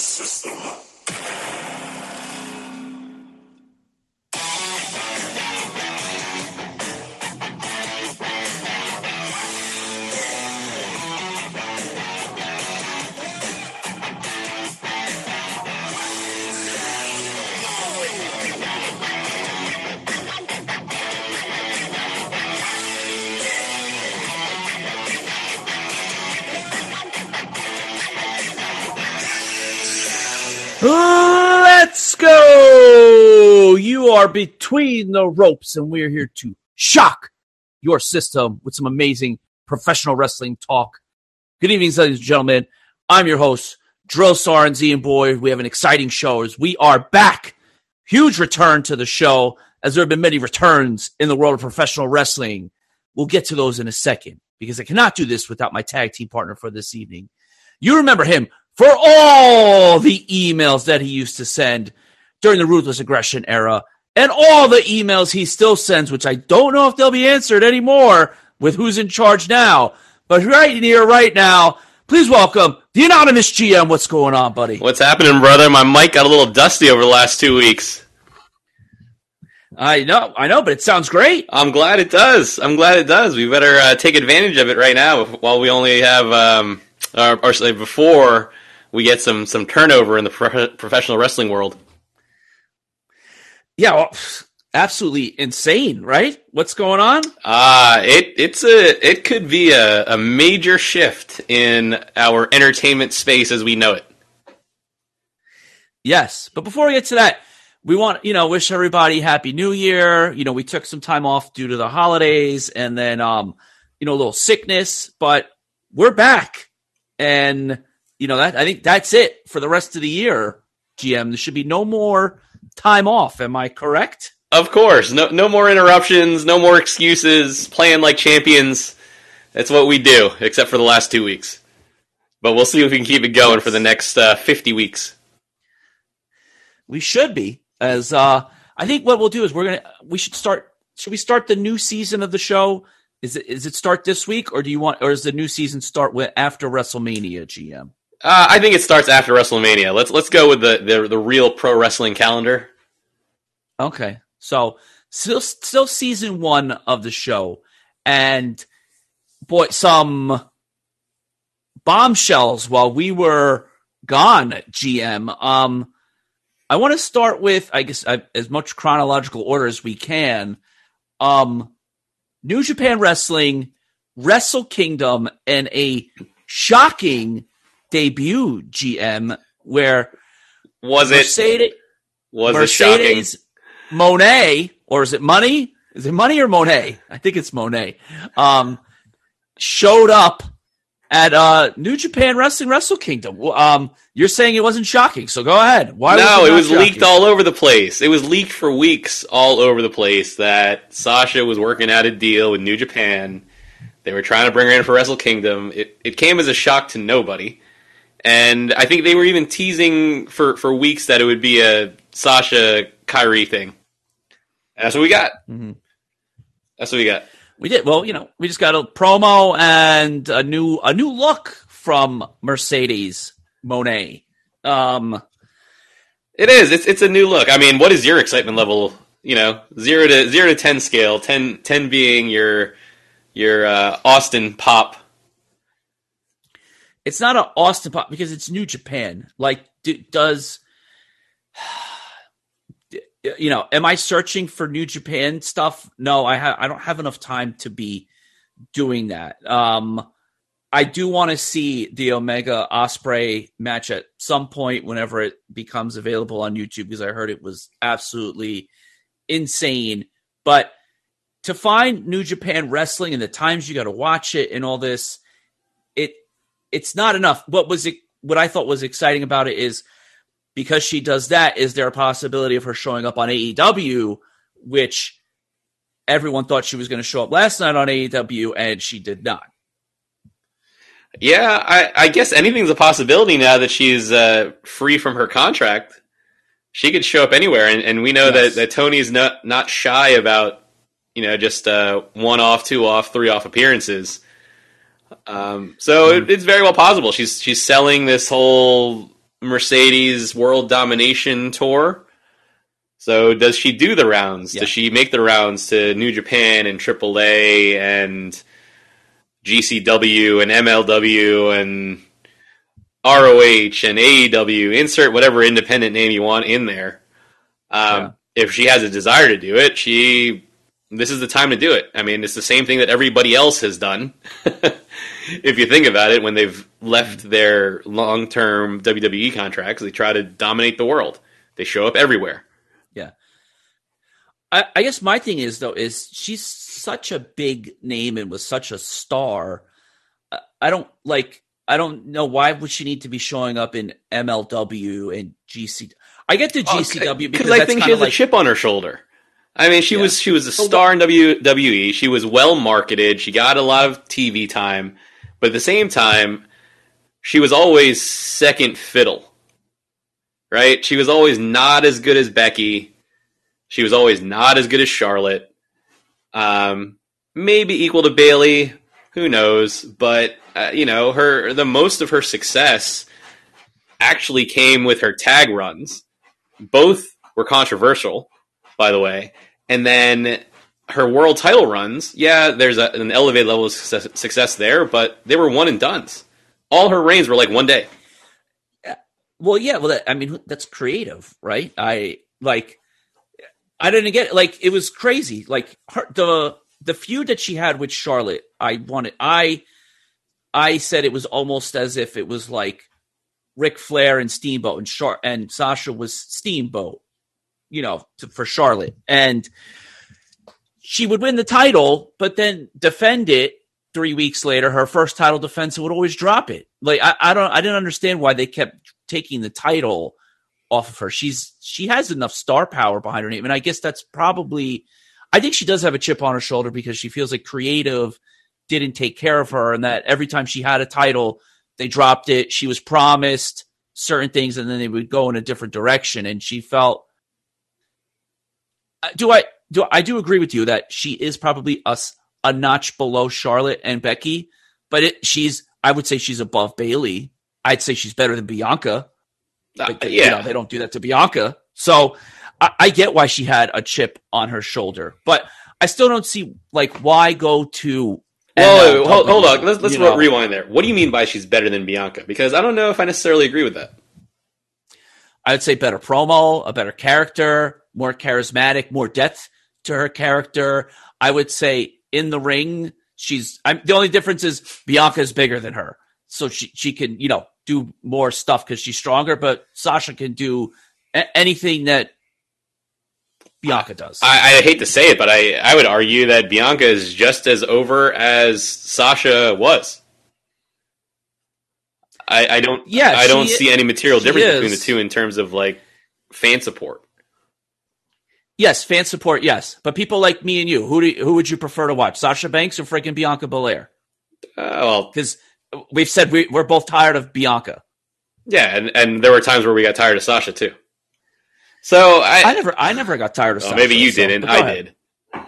system. Are between the ropes, and we're here to shock your system with some amazing professional wrestling talk. Good evening, ladies and gentlemen. I'm your host, Drill Sergeant Z, and boy, we have an exciting show as we are back. Huge return to the show, as there have been many returns in the world of professional wrestling. We'll get to those in a second because I cannot do this without my tag team partner for this evening. You remember him for all the emails that he used to send during the ruthless aggression era and all the emails he still sends, which I don't know if they'll be answered anymore with who's in charge now. But right here, right now, please welcome the anonymous GM. What's going on, buddy? What's happening, brother? My mic got a little dusty over the last two weeks. I know, I know, but it sounds great. I'm glad it does. I'm glad it does. We better uh, take advantage of it right now while we only have, um, or, or say before we get some some turnover in the pro- professional wrestling world. Yeah, well, absolutely insane, right? What's going on? Uh it it's a it could be a, a major shift in our entertainment space as we know it. Yes, but before we get to that, we want you know wish everybody happy New Year. You know, we took some time off due to the holidays, and then um, you know, a little sickness, but we're back, and you know that I think that's it for the rest of the year. GM, there should be no more time off. Am I correct? Of course, no no more interruptions, no more excuses. Playing like champions. That's what we do, except for the last two weeks. But we'll see if we can keep it going for the next uh, fifty weeks. We should be, as uh, I think what we'll do is we're gonna we should start. Should we start the new season of the show? Is it is it start this week, or do you want, or does the new season start with after WrestleMania? GM. Uh, I think it starts after WrestleMania. Let's let's go with the, the the real pro wrestling calendar. Okay, so still still season one of the show, and boy, some bombshells while we were gone. GM. Um, I want to start with I guess I, as much chronological order as we can. Um, New Japan Wrestling, Wrestle Kingdom, and a shocking debut GM where Was it Mercedes, was it shocking? Mercedes Mone, or is it Money? Is it Money or Monet? I think it's Monet. Um, showed up at uh, New Japan Wrestling Wrestle Kingdom. Um, you're saying it wasn't shocking, so go ahead. Why? no, was it not was shocking? leaked all over the place. It was leaked for weeks all over the place that Sasha was working out a deal with New Japan. They were trying to bring her in for Wrestle Kingdom. It it came as a shock to nobody. And I think they were even teasing for, for weeks that it would be a Sasha Kairi thing. And that's what we got. Mhm. That's what we got. We did well. You know, we just got a promo and a new a new look from Mercedes Mone. Um, It is. It's it's a new look. I mean, what is your excitement level? You know, zero to zero to ten scale. 10, 10 being your your uh, Austin pop. It's not an Austin pop because it's New Japan. Like, does you know? Am I searching for New Japan stuff? No, I ha- I don't have enough time to be doing that. Um, I do want to see the Omega Osprey match at some point whenever it becomes available on YouTube because I heard it was absolutely insane. But to find New Japan wrestling and the times you got to watch it and all this, it's not enough. What was it? What I thought was exciting about it is because she does that. Is there a possibility of her showing up on AEW, which everyone thought she was going to show up last night on AEW, and she did not. Yeah, I, I guess anything's a possibility now that she's uh, free from her contract. She could show up anywhere, and, and we know Yes. that, that Tony's not not shy about you know just uh, one off, two off, three off appearances. Um, so it, it's very well possible she's she's selling this whole Mercedes World Domination Tour. So does she do the rounds? Yeah. Does she make the rounds to New Japan and AAA and GCW and MLW and ROH and AEW? Insert whatever independent name you want in there. Um, Yeah. If she has a desire to do it, she this is the time to do it. I mean, it's the same thing that everybody else has done. if you think about it, when they've left their long term WWE contracts, they try to dominate the world. They show up everywhere. Yeah. I, I guess my thing is though is she's such a big name and was such a star. I- I don't like. I don't know why would she need to be showing up in MLW and GC. I get the oh, GCW because because I think she has like, a chip on her shoulder. I mean, she Yeah. was she was a star in WWE. She was well marketed. She got a lot of TV time, but at the same time, she was always second fiddle. Right? She was always not as good as Becky. She was always not as good as Charlotte. Um, maybe equal to Bayley. Who knows? But uh, you know, her the most of her success actually came with her tag runs. Both were controversial, by the way. And then her world title runs, yeah, there's a, an elevated level of success, success there, but they were one and duns. All her reigns were like one day. Uh, well, yeah. Well, that, I mean, that's creative, right? I like. I didn't get like it was crazy. Like her, the the feud that she had with Charlotte. I wanted. I I said it was almost as if it was like Ric Flair and Steamboat, and Char- and Sasha was Steamboat. You know, to, for Charlotte, and she would win the title, but then defend it three weeks later. Her first title defense would always drop it. Like I, I don't, I didn't understand why they kept taking the title off of her. She's she has enough star power behind her name, and I guess that's probably. I think she does have a chip on her shoulder because she feels like creative didn't take care of her, and that every time she had a title, they dropped it. She was promised certain things, and then they would go in a different direction, and she felt. Uh, Do I do I do agree with you that she is probably us a notch below Charlotte and Becky, but it, she's I would say she's above Bayley. I'd say she's better than Bianca. Uh, yeah. you know, they don't do that to Bianca. So I, I get why she had a chip on her shoulder, but I still don't see like why go to. Well, hold, hold on. Let's, let's know? rewind there. What do you mean by she's better than Bianca? Because I don't know if I necessarily agree with that. I would say better promo, a better character, more charismatic, more depth to her character. I would say in the ring, she's I'm, the only difference is Bianca is bigger than her, so she she can you know do more stuff because she's stronger. But Sasha can do a- anything that Bianca does. I, I hate to say it, but I, I would argue that Bianca is just as over as Sasha was. I, I don't. Yeah, I don't she- see any material difference is. between the two in terms of like fan support. Yes, fan support, yes, but people like me and you, who do you- who would you prefer to watch, Sasha Banks or freaking Bianca Belair? Uh, well, Because we've said we, we're both tired of Bianca. yeah, and, and there were times where we got tired of Sasha too. So I, I never I never got tired of well, Sasha. maybe you so- didn't. I ahead. did.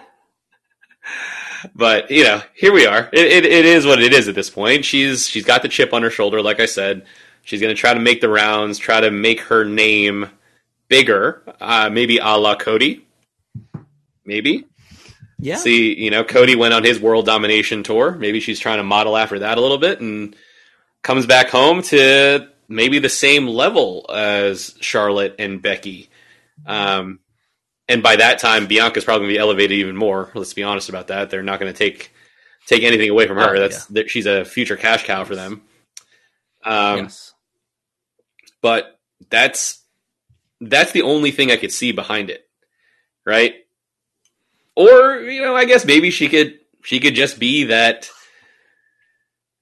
But you know, here we are. It, it, it is what it is at this point. She's she's got the chip on her shoulder, like I said. She's going to try to make the rounds, try to make her name bigger. Uh, maybe a la Cody. Maybe Yeah. see, you know, Cody went on his world domination tour. Maybe she's trying to model after that a little bit, and comes back home to maybe the same level as Charlotte and Becky. Um, and by that time, Bianca's probably going to be elevated even more. Let's be honest about that. They're not going to take take anything away from her. Oh, That's that she's a future cash cow for them. Um, yes. but that's that's the only thing I could see behind it, right? Or you know, I guess maybe she could she could just be that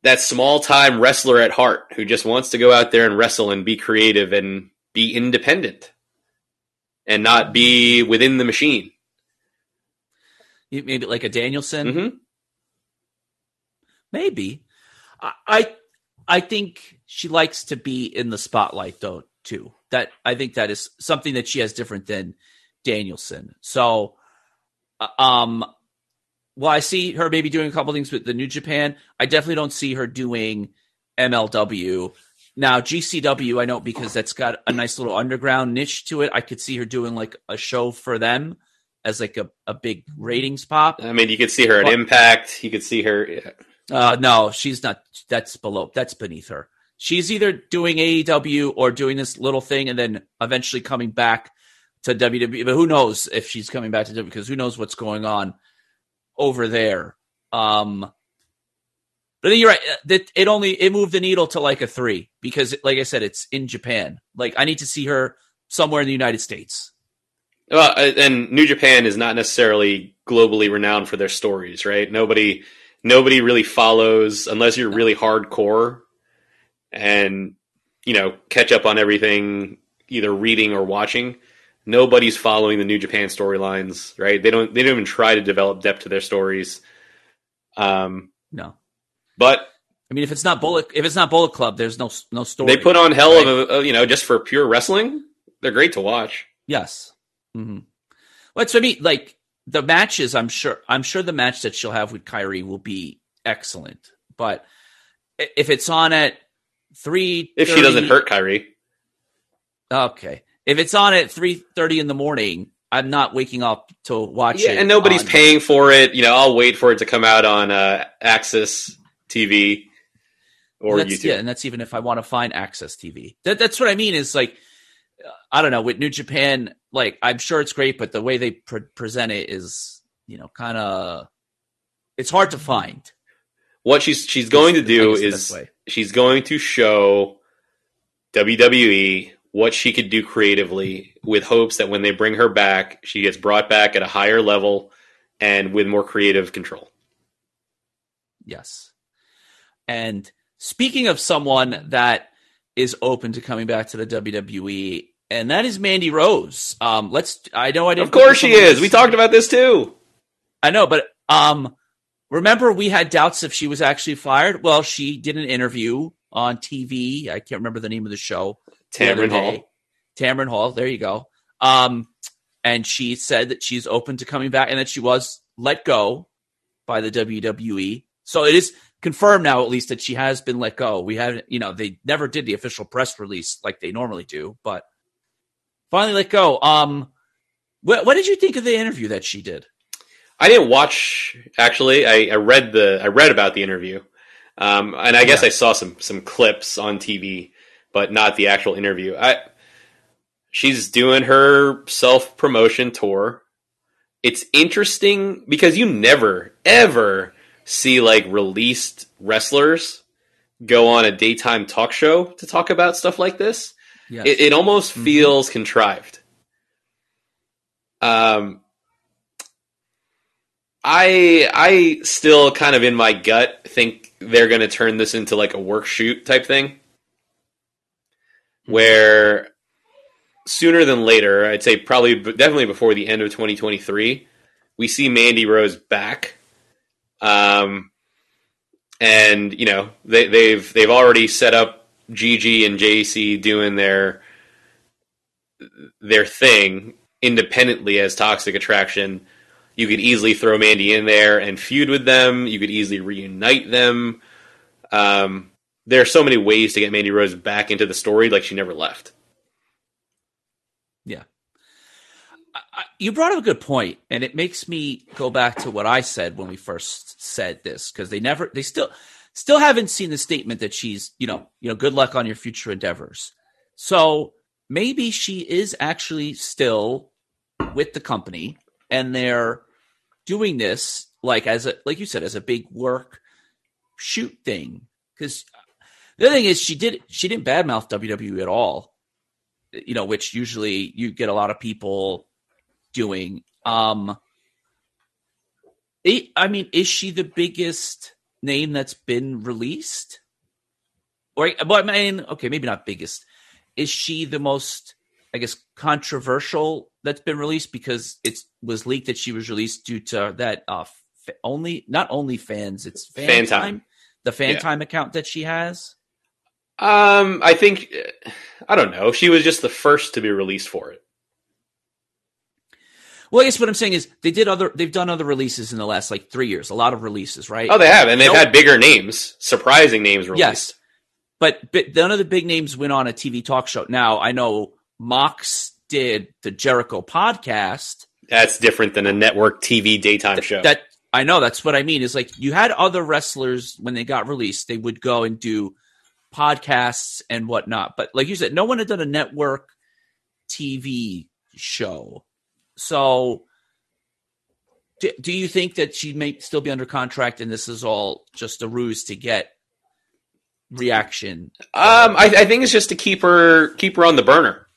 that small time wrestler at heart who just wants to go out there and wrestle and be creative and be independent and not be within the machine. Maybe like a Danielson. hmm Maybe. I, I I think she likes to be in the spotlight though too. That I think that is something that she has different than Danielson. So uh, um well I see her maybe doing a couple things with the New Japan. I definitely don't see her doing MLW Now GCW, I know because that's got a nice little underground niche to it. I could see her doing like a show for them as like a, a big ratings pop. I mean, you could see her at Impact. You could see her. yeah. Uh, no, she's not. That's below. That's beneath her. She's either doing AEW or doing this little thing and then eventually coming back to WWE. But who knows if she's coming back to WWE because who knows what's going on over there. Um, but then you're right. uh, That it only it moved the needle to like a three because, like I said, it's in Japan. Like I need to see her somewhere in the United States. Well, uh, and New Japan is not necessarily globally renowned for their stories, right? Nobody, nobody really follows unless you're really hardcore, and you know catch up on everything, either reading or watching. Nobody's following the New Japan storylines, right? They don't. They don't even try to develop depth to their stories. Um, No, but I mean if it's not Bullet, if it's not Bullet Club, there's no no story. they put on hell right? of a, you know just for pure wrestling. They're great to watch. Yes. Mm-hmm. Well, so I mean, like the matches, I'm sure, I'm sure the match that she'll have with Kairi will be excellent. But if it's on at three, If she doesn't hurt Kairi, okay. If it's on at three thirty in the morning, I'm not waking up to watch Yeah, it. and nobody's on- paying for it. You know, I'll wait for it to come out on uh, Access TV or that's, YouTube. Yeah, and that's even if I want to find Access TV. That, that's what I mean. Is like, I don't know with New Japan. Like, I'm sure it's great, but the way they pre- present it is, you know, kind of, it's hard to find. What she's she's going to do is way. She's going to show WWE what she could do creatively with hopes that when they bring her back, she gets brought back at a higher level and with more creative control. Yes. And speaking of someone that is open to coming back to the WWE, and that is Mandy Rose. Um, let's. I know I didn't. Of course she this on the is. We talked about this too. I know, but um, remember we had doubts if she was actually fired. Well, she did an interview on TV. I can't remember the name of the show. Tamron day. Hall. Tamron Hall. There you go. Um, and she said that she's open to coming back and that she was let go by the WWE. So it is confirmed now, at least, that she has been let go. We haven't, you know, they never did the official press release like they normally do, but finally let go. Um, what, what did you think of the interview that she did? I didn't watch actually. I, I read the I read about the interview, um, and I guess Yeah. I saw some some clips on TV, but not the actual interview. I she's doing her self promotion tour. It's interesting because you never ever see like released wrestlers go on a daytime talk show to talk about stuff like this. Yes. It, it almost Mhm. feels contrived. Um, I I still kind of in my gut think they're going to turn this into like a work shoot type thing, where sooner than later, I'd say probably definitely before the end of 2023, we see Mandy Rose back. Um, and you know they, they've they've already set up Gigi and Jacy doing their their thing independently as Toxic Attraction. You could easily throw Mandy in there and feud with them. You could easily reunite them. Um, there are so many ways to get Mandy Rose back into the story, like she never left. Yeah, I- you brought up a good point, and it makes me go back to what I said when we first said this because they never, they still, still haven't seen the statement that she's, you know, you know, good luck on your future endeavors. So maybe she is actually still with the company, and they're doing this like as a, like you said, as a big work shoot thing. Because the other thing is, she did, she didn't badmouth WWE at all. You know, which usually you get a lot of people doing. Um, it, I mean, is she the biggest name that's been released? Or, but I mean, okay, maybe not biggest. Is she the most, I guess, controversial that's been released because it was leaked that she was released due to that uh, only not only fans, it's fan, Fan time. time. the fan Yeah. time account that she has. Um, I think I don't know. She was just the first to be released for it. Well, I guess what I'm saying is they did other, they've done other releases in the last like three years, a lot of releases, right? Oh, they have, and they've had bigger names, surprising names released. Yes. but, but none of the big names went on a TV talk show. Now I know Mox did the Jericho podcast. That's different than a network TV daytime Th- show. That I know that's what I mean. Is like you had other wrestlers when they got released, they would go and do podcasts and whatnot. But like you said, no one had done a network TV show. So do, do you think that she may still be under contract and this is all just a ruse to get reaction? Um, I, I think it's just to keep her keep her on the burner,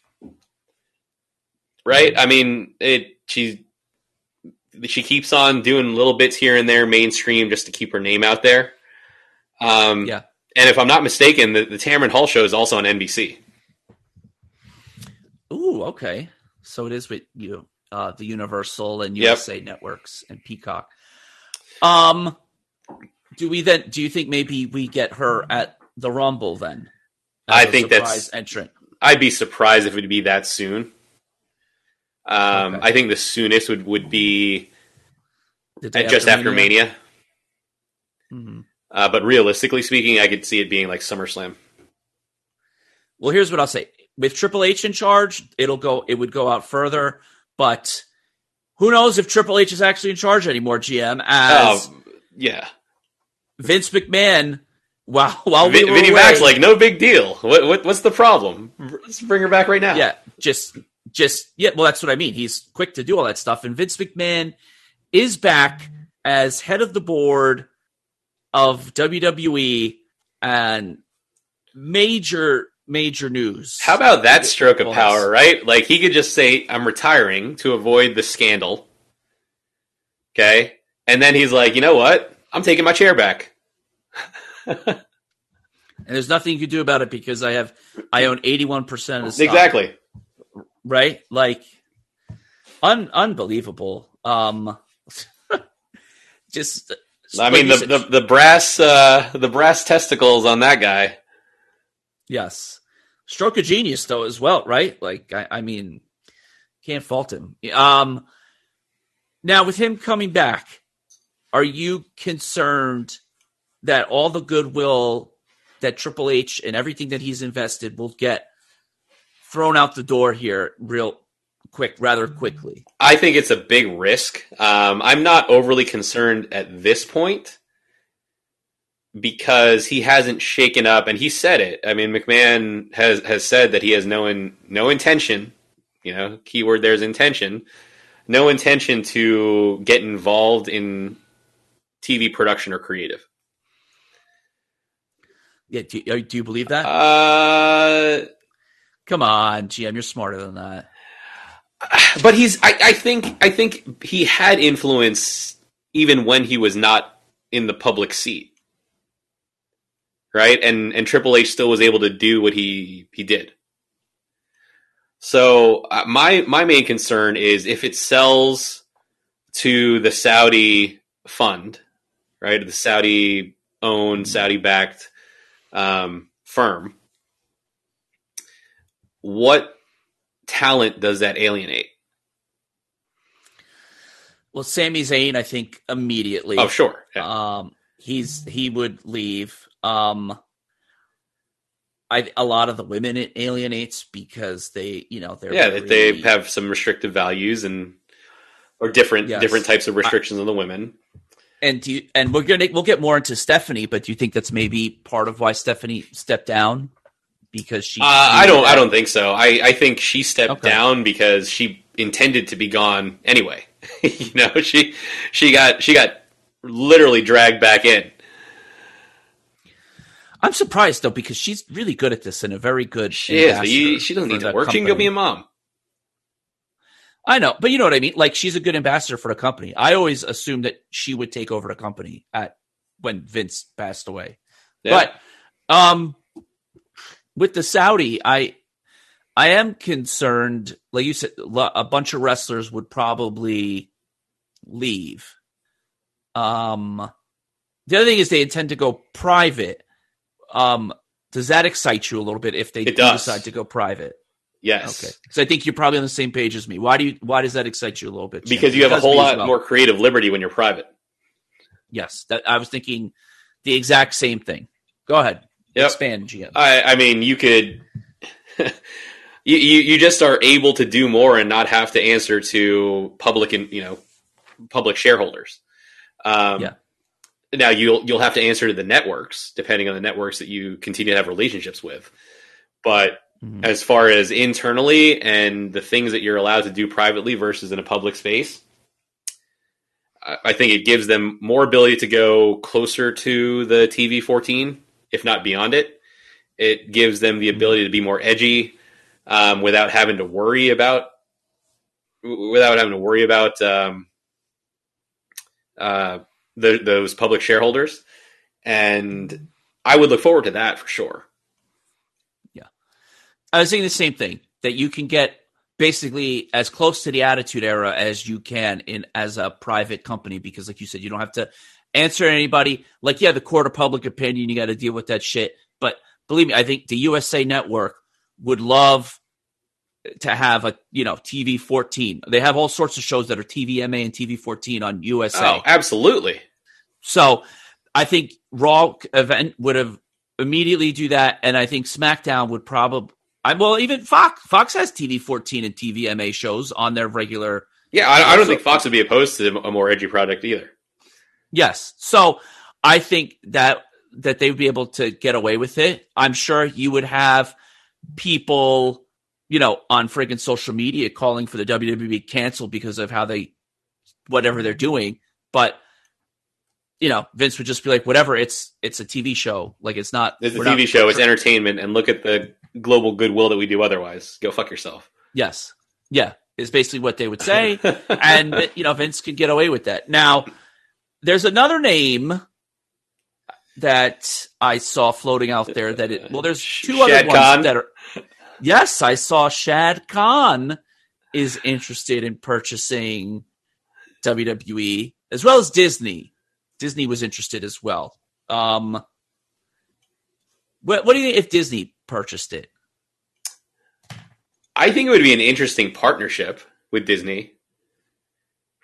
right? I mean, it she she keeps on doing little bits here and there, mainstream, just to keep her name out there. Um, Yeah. And if I'm not mistaken, the, the Tamron Hall show is also on NBC. Ooh, okay. So it is with you, uh, the Universal and Yep. USA networks and Peacock. Um, do we then? Do you think maybe we get her at the Rumble then? I think that's- entrant. I'd be surprised if it would be that soon. Um, Okay. I think the soonest would, would be The day at just after Mania. Mhm. Uh, but realistically speaking, I could see it being like SummerSlam. Well, here's what I'll say: with Triple H in charge, it'll go. It would go out further, but who knows if Triple H is actually in charge anymore? GM as Oh, yeah. Vince McMahon. While while we Vin, were Vinnie away, Mac's like, no big deal. What, what what's the problem? Let's bring her back right now. yeah, just just yeah. Well, that's what I mean. He's quick to do all that stuff, and Vince McMahon is back as head of the board of WWE, and major major news. How about that stroke of power, right? Like he could just say, "I'm retiring" to avoid the scandal. Okay, and then he's like, "You know what? I'm taking my chair back." And there's nothing you can do about it because I have I own 81 percent of the stock. Exactly. Right? Like un- unbelievable. Um just I mean, the, the the brass uh, the brass testicles on that guy. yes. Stroke of genius though as well, right? Like I, I mean can't fault him. Um now with him coming back, are you concerned that all the goodwill that Triple H and everything that he's invested will get thrown out the door here real quick, rather quickly? I think it's a big risk. Um, I'm not overly concerned at this point because he hasn't shaken up, and he said it. I mean, McMahon has has said that he has no in, no intention. You know, keyword there's intention. No intention to get involved in TV production or creative. Yeah, do you, do you believe that? Uh, Come on, GM, you're smarter than that. but he's. I, I think. I think he had influence even when he was not in the public seat. right? And and Triple H still was able to do what he he did. So uh, my my main concern is if it sells to the Saudi fund, right? The Saudi owned, Saudi backed um, firm. What talent does that alienate? Well, Sami Zayn, I think immediately. Oh, sure. Yeah. Um, he's he would leave. Um, I a lot of the women it alienates because they, you know, they're yeah, that they have some restrictive values and or different Yes. different types of restrictions on the women. And do you, and we're gonna we'll get more into Stephanie, but do you think that's maybe part of why Stephanie stepped down because she? Uh, I don't. I don't think so. I, I think she stepped Okay. down because she intended to be gone anyway. you know, she she got she got literally dragged back in. I'm surprised though because she's really good at this and a very good. She is. You, she doesn't need to work. She can go be a mom. I know, but you know what I mean. Like she's a good ambassador for the company. I always assumed that she would take over the company at when Vince passed away. Yeah. But um, with the Saudi, I I am concerned. Like you said, a bunch of wrestlers would probably leave. Um, the other thing is they intend to go private. Um, does that excite you a little bit if they do decide to go private? yes. Okay, so I think you're probably on the same page as me. Why do you? Why does that excite you a little bit? Jim? Because you have a whole lot well. more creative liberty when you're private. Yes, that I was thinking the exact same thing. Go ahead. Yep. Expand GM. I, I mean, you could. you, you you just are able to do more and not have to answer to public and you know public shareholders. Um, Yeah. Now you'll you'll have to answer to the networks depending on the networks that you continue to have relationships with. But Mhm. as far as internally and the things that you're allowed to do privately versus in a public space, I I think it gives them more ability to go closer to the TV 14, if not beyond it. It gives them the ability to be more edgy um, without having to worry about without having to worry about um, uh, the, those public shareholders. And I would look forward to that for sure. Yeah, I was saying the same thing that you can get basically as close to the Attitude Era as you can in as a private company because, like you said, you don't have to answer anybody. Like, yeah, the court of public opinion, you got to deal with that shit. But believe me, I think the USA Network would love to have a you know TV 14. They have all sorts of shows that are TVMA and TV 14 on USA. Oh, absolutely. So I think Raw event would have immediately do that, and I think SmackDown would probably. I well, even Fox. Fox has TV fourteen and TVMA shows on their regular. Yeah, I, I don't So- think Fox would be opposed to a more edgy product either. Yes, so I think that that they would be able to get away with it. I'm sure you would have people, you know, on friggin' social media calling for the WWE canceled because of how they, whatever they're doing, but. You know, Vince would just be like, "Whatever, it's it's a TV show. Like it's not. It's a TV not- show. It's entertainment, and look at the global goodwill that we do otherwise. Go fuck yourself. Yes. Yeah. Is basically what they would say. and, you know, Vince could get away with that. Now, there's another name that I saw floating out there that it, well, there's two other ones Khan? that are, yes, I saw Shad Khan is interested in purchasing WWE as well as Disney. Disney was interested as well. Um, what, what do you think if Disney purchased it? I think it would be an interesting partnership with Disney,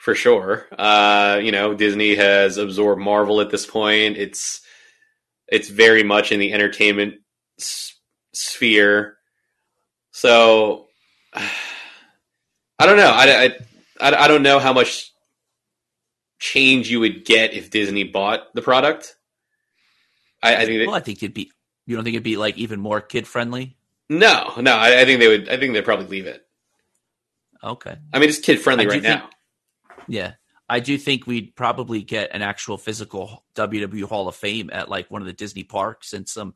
for sure. Uh, you know, Disney has absorbed Marvel at this point. It's it's very much in the entertainment s- sphere. So I don't know. I, I, I, I don't know how much change you would get if Disney bought the product. I, I think that, Well, I think it'd be. You don't think it'd be like even more kid friendly? no, no. I, I think they would. I think they'd probably leave it. Okay. I mean, it's kid friendly right think- now. Yeah. I do think we'd probably get an actual physical WWE Hall of Fame at like one of the Disney parks and some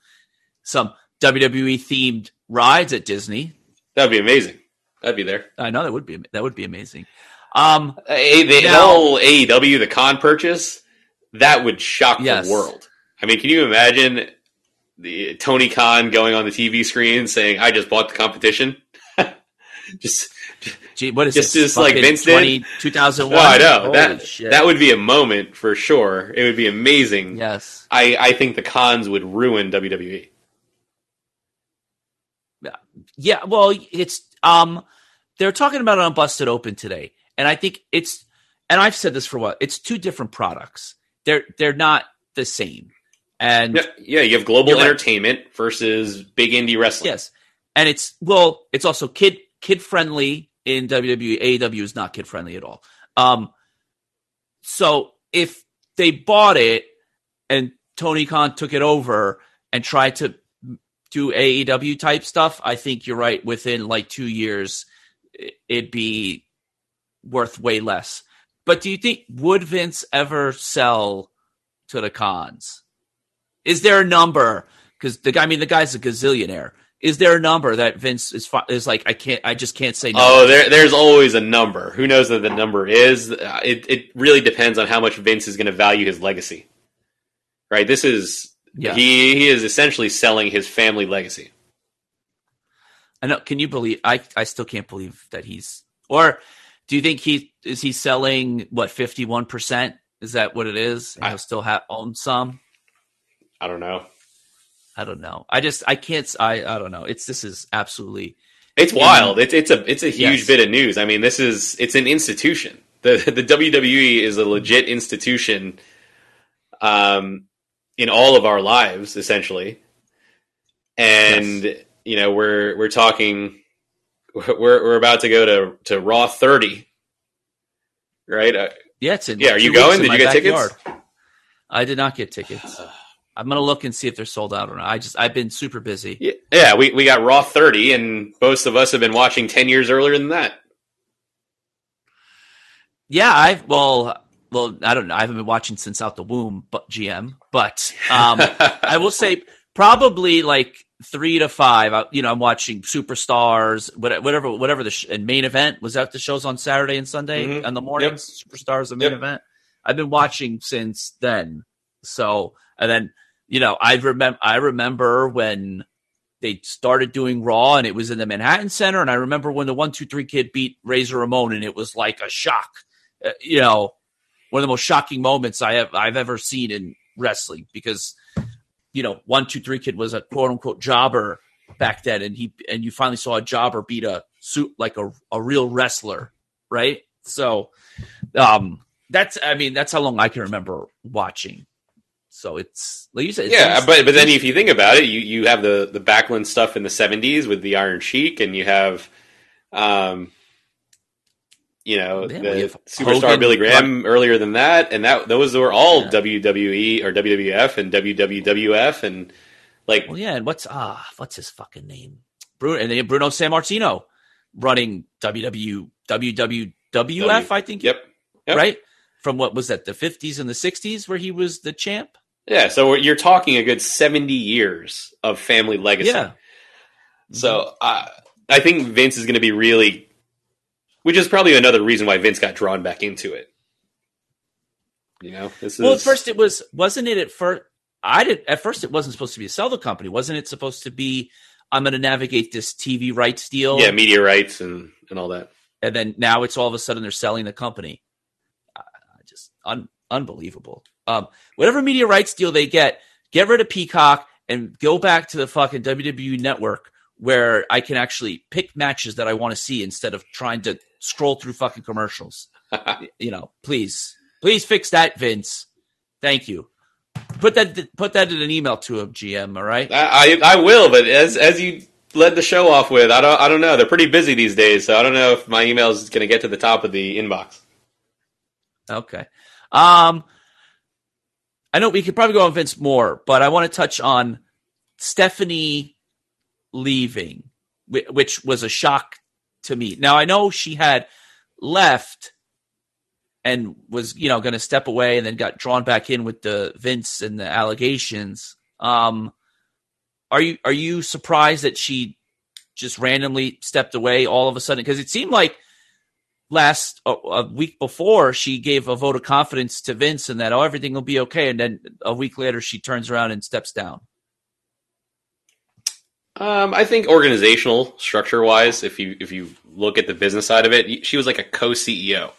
some WWE themed rides at Disney. That'd be amazing. That'd be there. I know that would be that would be amazing. Um Uh, A, the, the Now- whole AEW, the Khan purchase, that would shock Yes. the world. I mean, can you imagine the Tony Khan going on the TV screen saying, "I just bought the competition"? just, gee, what is Just- this? just like Vince did? 20, 2001? no, I know Holy that shit. that would be a moment for sure. It would be amazing. Yes. I, I think the Khans would ruin. WWE. Yeah, well, it's um they're talking about it on Busted Open today. And I think it's and I've said this for a while, it's two different products. They're they're not the same. And Yeah, yeah, you have global You're right. entertainment versus big indie wrestling. yes. And it's well, it's also kid kid friendly in WWE. AEW is not kid friendly at all. Um so if they bought it and Tony Khan took it over and tried to do AEW type stuff, I think you're right. Within like two years, it'd be worth way less. But do you think would Vince ever sell to the Khans? Is there a number? Because the guy, I mean, the guy's a gazillionaire. Is there a number that Vince is is like? I can't. I just can't say no. Oh, there, there's always a number. Who knows what the number is? Uh, It, it really depends on how much Vince is going to value his legacy. Right? This is Yeah. he he is essentially selling his family legacy. I know. Can you believe? I I still can't believe that he's. Or do you think he is he selling what fifty one percent? Is that what it is? I- still have own some. I don't know. I don't know. I just I can't. I I don't know. It's this is absolutely It's wild. It's it's a it's a huge Yes. bit of news. I mean, this is it's an institution. The the WWE is a legit institution um in all of our lives essentially. and you know we're we're talking we're we're about to go to to Raw 30, right? Uh, Yeah, it's in Yeah, are you going? Did you get backyard. tickets? I did not get tickets. I'm gonna look and see if they're sold out or not. I just I've been super busy. yeah, yeah, we we got Raw 30, and most of us have been watching 10 years earlier than that. Yeah, I've well, well, I don't know. I haven't been watching since out the womb, but GM. But um, I will say probably like three to five. I, you know, I'm watching Superstars, what- whatever, whatever the sh- and main event was that the shows on Saturday and Sunday Mhm. on the mornings. Superstars, the main Yep. event. I've been watching since then. So and then you know, I remember I remember when they started doing Raw and it was in the Manhattan Center, and I remember when the One Two Three Kid beat Razor Ramon, and it was like a shock. Uh, you know, one of the most shocking moments I have I've ever seen in wrestling because you know One Two Three Kid was a quote unquote jobber back then, and he and you finally saw a jobber beat a suit like a a real wrestler, right? So, um, that's I mean that's how long I can remember watching. So it's like you said, it's- Yeah, but but then if you think about it, you you have the the Backlund stuff in the '70s with the Iron Sheik, and you have, um, you know, Yeah, the superstar Hogan, Billy Graham earlier than that, and that those were all Yeah. WWE or WWF and WWF, and like Well, yeah, and what's ah, what's his fucking name? Bruno and then Bruno Sammartino running WW WWWF, I think. yep, yep. Right from what was that the fifties and the sixties where he was the champ. Yeah. So you're talking a good 70 years of family legacy. Yeah, So uh, I think Vince is going to be really, which is probably another reason why Vince got drawn back into it. You know, this Well, at first it was wasn't it at first. I did at first it wasn't supposed to be a sell the company, wasn't it? Supposed to be I'm going to navigate this TV rights deal. yeah, media rights and and all that. and then now it's all of a sudden they're selling the company. I just un- unbelievable. Um, whatever media rights deal they get, get rid of Peacock and go back to the fucking WWE network where I can actually pick matches that I want to see instead of trying to scroll through fucking commercials. you know, please, please fix that, Vince. Thank you. Put that put that in an email to him, GM. All right. I, I I will, but as as you led the show off with, I don't I don't know. They're pretty busy these days, so I don't know if my email is going to get to the top of the inbox. Okay. Um, I know we could probably go on Vince more, but I want to touch on Stephanie leaving, which was a shock to me. Now I know she had left and was, you know, going to step away and then got drawn back in with the Vince and the allegations. Um, are you are you surprised that she just randomly stepped away all of a sudden? Because it seemed like last a, a week before she gave a vote of confidence to Vince and that oh everything will be okay, and then a week later she turns around and steps down. Um, I think organizational structure wise, if you if you look at the business side of it, she was like a co CEO,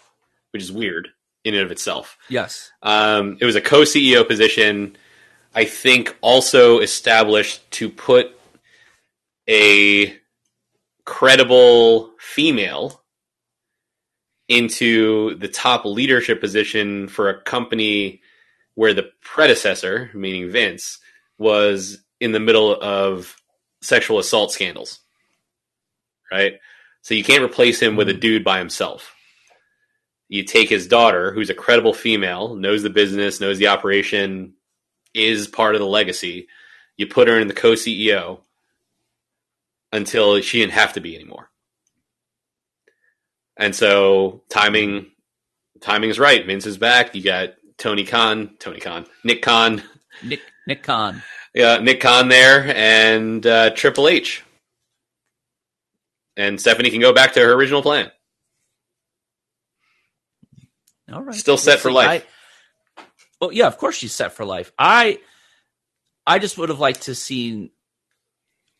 which is weird in and of itself. Yes. Um, it was a co CEO position. I think also established to put a credible female into the top leadership position for a company where the predecessor, meaning Vince, was in the middle of sexual assault scandals. Right? So you can't replace him with a hmm. dude by himself you take his daughter, who's a credible female, knows the business, knows the operation, is part of the legacy. You put her in the co CEO until she didn't have to be anymore. And so timing timing is right. Vince is back. You got Tony Khan, Tony Khan, Nick Khan, Nick Nick Khan. yeah, Nick Khan there, and uh, Triple H. And Stephanie can go back to her original plan. All right. Still set for see. life. I- well, yeah, of course she's set for life. I I just would have liked to seen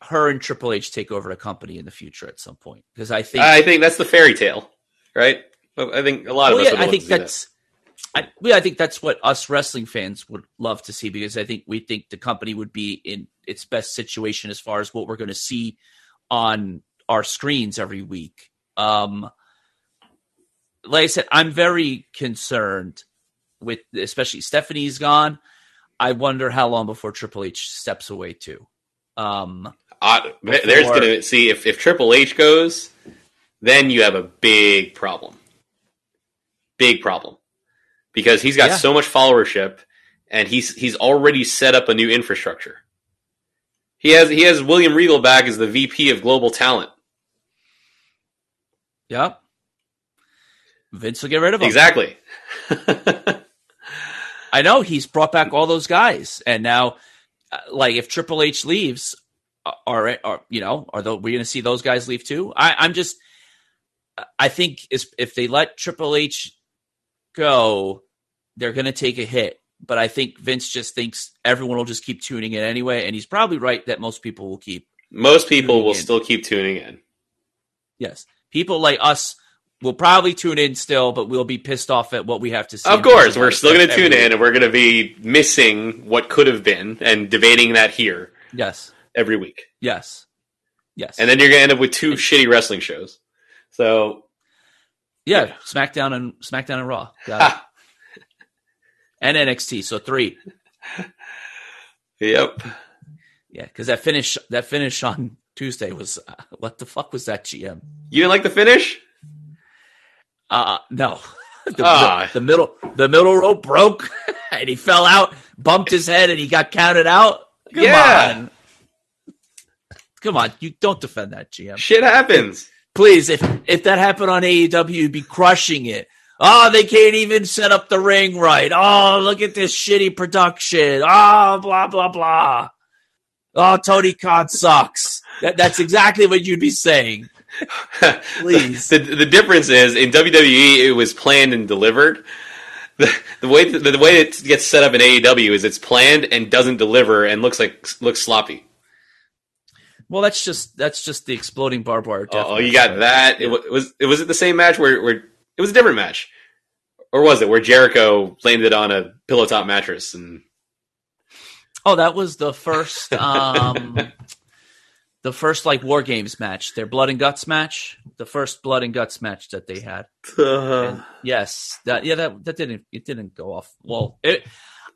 her and Triple H take over the company in the future at some point because I think I think that's the fairy tale, right? I think a lot of us. yeah, would I think to see that. that's. I, yeah, I think that's what us wrestling fans would love to see because I think we think the company would be in its best situation as far as what we're going to see on our screens every week. Um, like I said, I'm very concerned with, especially Stephanie's gone. I wonder how long before Triple H steps away too. Um, Before- there's going to see if, if Triple H goes, then you have a big problem. Big problem. Because he's got Yeah. so much followership and he's he's already set up a new infrastructure. He has he has William Regal back as the VP of global talent. yep. Vince will get rid of him. Exactly. I know he's brought back all those guys, and now, uh, like, if Triple H leaves, are are you know are the, we going to see those guys leave too? I, I'm just, I think is if they let Triple H go, they're going to take a hit. But I think Vince just thinks everyone will just keep tuning in anyway, and he's probably right that most people will keep. Most people will in. still keep tuning in. Yes, people like us will probably tune in still, but we'll be pissed off at what we have to see. Of course, we're still going to tune in and we're going to be missing what could have been and debating that here Yes, every week. yes, yes. And then you're going to end up with two shitty wrestling shows. So, Yeah, SmackDown and SmackDown and Raw, Got it. and NXT. So three. yep. Yeah, because that finish that finish on Tuesday was uh, what the fuck was that GM? You didn't like the finish? Uh no, the, Ah. the, the middle the middle rope broke and he fell out, bumped his head, and he got counted out. Come Yeah. on, come on, you don't defend that GM, Shit happens. please. If if that happened on AEW, you'd be crushing it. Oh, they can't even set up the ring right. Oh, look at this shitty production. Oh, blah blah blah. Oh, Tony Khan sucks. That, that's exactly what you'd be saying. Please. the the difference is in WWE it was planned and delivered. The, the way the, the way it gets set up in AEW is it's planned and doesn't deliver and looks like looks sloppy. Well, that's just that's just the exploding barbed wire. Oh, you got that. It it was it was it the same match where where it was a different match, or was it where Jericho landed on a pillow top mattress and Oh, that was the first, um, the first like war games match, their blood and guts match, the first blood and guts match that they had. And yes, that yeah, that that didn't it didn't go off well. It,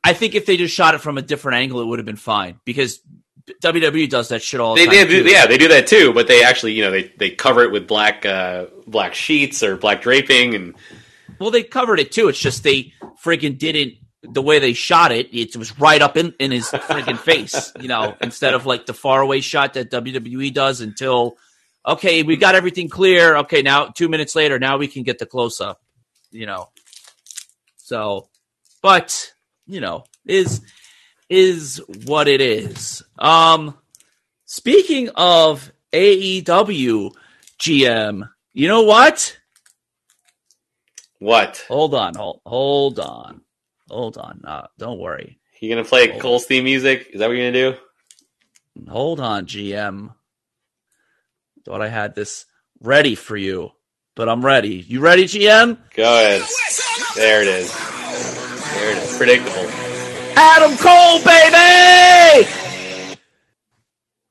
I think if they just shot it from a different angle, it would have been fine because WWE does that shit all the they, time. they do, yeah they do that too, but they actually you know they, they cover it with black uh, black sheets or black draping and Well, they covered it too. It's just they friggin' didn't the way they shot it. It was right up in, in his friggin' face, you know, instead of like the faraway shot that WWE does until okay, we got everything clear. Okay, now two minutes later, now we can get the close up, you know. So, but you know, is is what it is. Um, speaking of AEW GM, you know what? what Hold on, hold, hold on, hold on. Uh, don't worry. you gonna play. Cole's theme music? Is that what you're gonna do? Hold on, GM. Thought I had this ready for you, but I'm ready. You ready, GM? Go ahead. There it is. There it is. Predictable. Adam Cole, baby!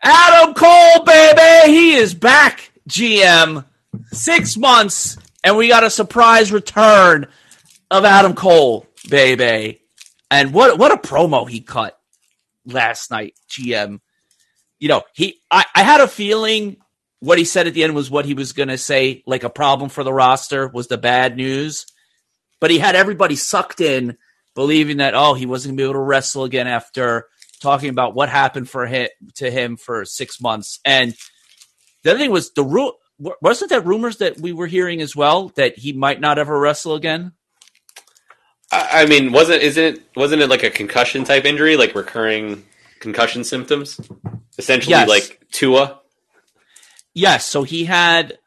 Adam Cole, baby! He is back, GM. Six months, and we got a surprise return of Adam Cole, baby. And what what a promo he cut last night, GM. You know, he I, I had a feeling what he said at the end was what he was gonna say, like a problem for the roster was the bad news. But he had everybody sucked in believing that oh he wasn't gonna be able to wrestle again after talking about what happened for him to him for six months. And the other thing was the ru- wasn't that rumors that we were hearing as well that he might not ever wrestle again. I, mean, wasn't isn't it wasn't it like a concussion type injury, like recurring concussion symptoms? Essentially, Yes. like Tua. Yes, so he had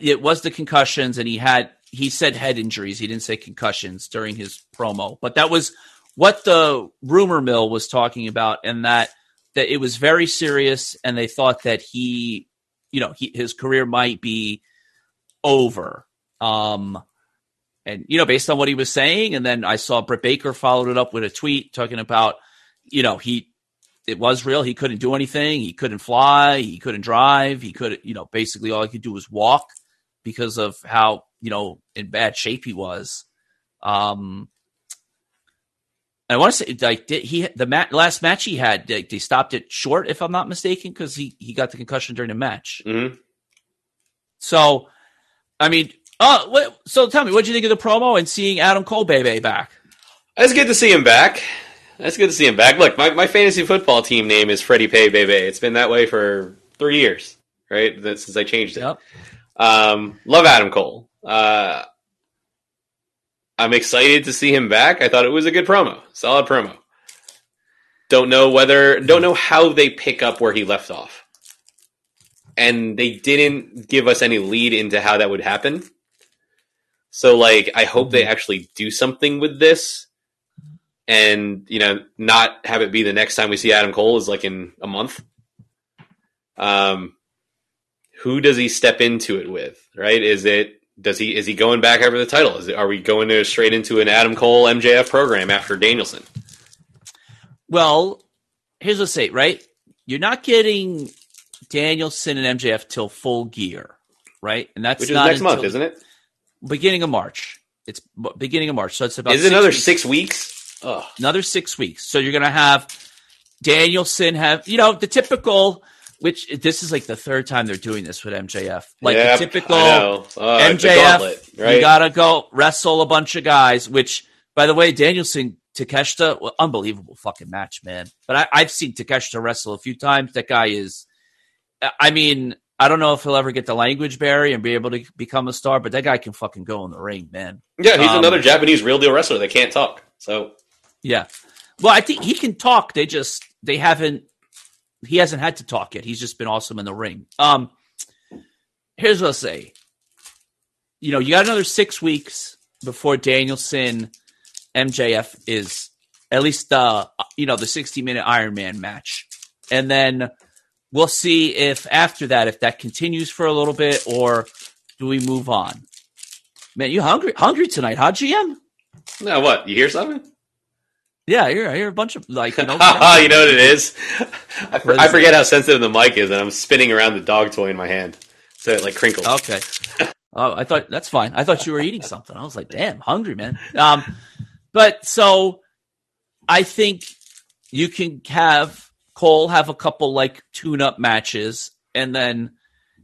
it was the concussions, and he had he said head injuries. He didn't say concussions during his promo, but that was what the rumor mill was talking about, and that that it was very serious, and they thought that he, you know, he, his career might be over. Um, and you know, based on what he was saying, and then I saw Britt Baker followed it up with a tweet talking about, you know, he it was real. He couldn't do anything. He couldn't fly. He couldn't drive. He could, you know, basically all he could do was walk because of how, you know, in bad shape he was. Um, I want to say like did he the mat, last match he had they, they stopped it short if I'm not mistaken because he he got the concussion during the match. hmm So, I mean, oh, what, so tell me, what do you think of the promo and seeing Adam Cole baby back? It's good to see him back. That's good to see him back. Look, my, my fantasy football team name is Freddie Pay Bebe. It's been that way for three years, right? That, since I changed it. Yep. Um, love Adam Cole. Uh, I'm excited to see him back. I thought it was a good promo, solid promo. Don't know whether, don't know how they pick up where he left off, and they didn't give us any lead into how that would happen. So, like, I hope they actually do something with this, and you know, not have it be the next time we see Adam Cole is like in a month. Um, who does he step into it with? Right? Is it does he is he going back after the title? Is it, are we going to straight into an Adam Cole MJF program after Danielson? Well, here's what I say, right? You're not getting Danielson and MJF till full gear, right? And that's Which is next month, isn't it? beginning of March. It's beginning of March, so it's about Is it another weeks. six weeks? Oh, another six weeks. So you're gonna have Danielson have you know the typical. Which this is like the third time they're doing this with MJF. Like Yep, the typical. Uh, MJF, gauntlet, right? you gotta go wrestle a bunch of guys. Which, by the way, Danielson Takeshita, well, unbelievable fucking match, man. But I, I've seen Takeshita wrestle a few times. That guy is, I mean, I don't know if he'll ever get the language barrier and be able to become a star, but that guy can fucking go in the ring, man. yeah, he's um, another Japanese real deal wrestler that can't talk. So Yeah. Well, I think he can talk. They just they haven't. He hasn't had to talk yet. He's just been awesome in the ring. Um, here's what I'll say. You know, you got another six weeks before Danielson MJF is at least the you know the 60 minute Iron Man match, and then we'll see if after that if that continues for a little bit or do we move on. Man, you hungry hungry tonight, huh, GM? now what? You hear something? Yeah, I hear, I hear a bunch of like you know. you know what it is? I, for- I forget how sensitive the mic is, and I'm spinning around the dog toy in my hand, so it like crinkles. Okay. Oh, I thought that's fine. I thought you were eating something. I was like, damn, hungry, man. Um, but so I think you can have Cole have a couple like tune up matches, and then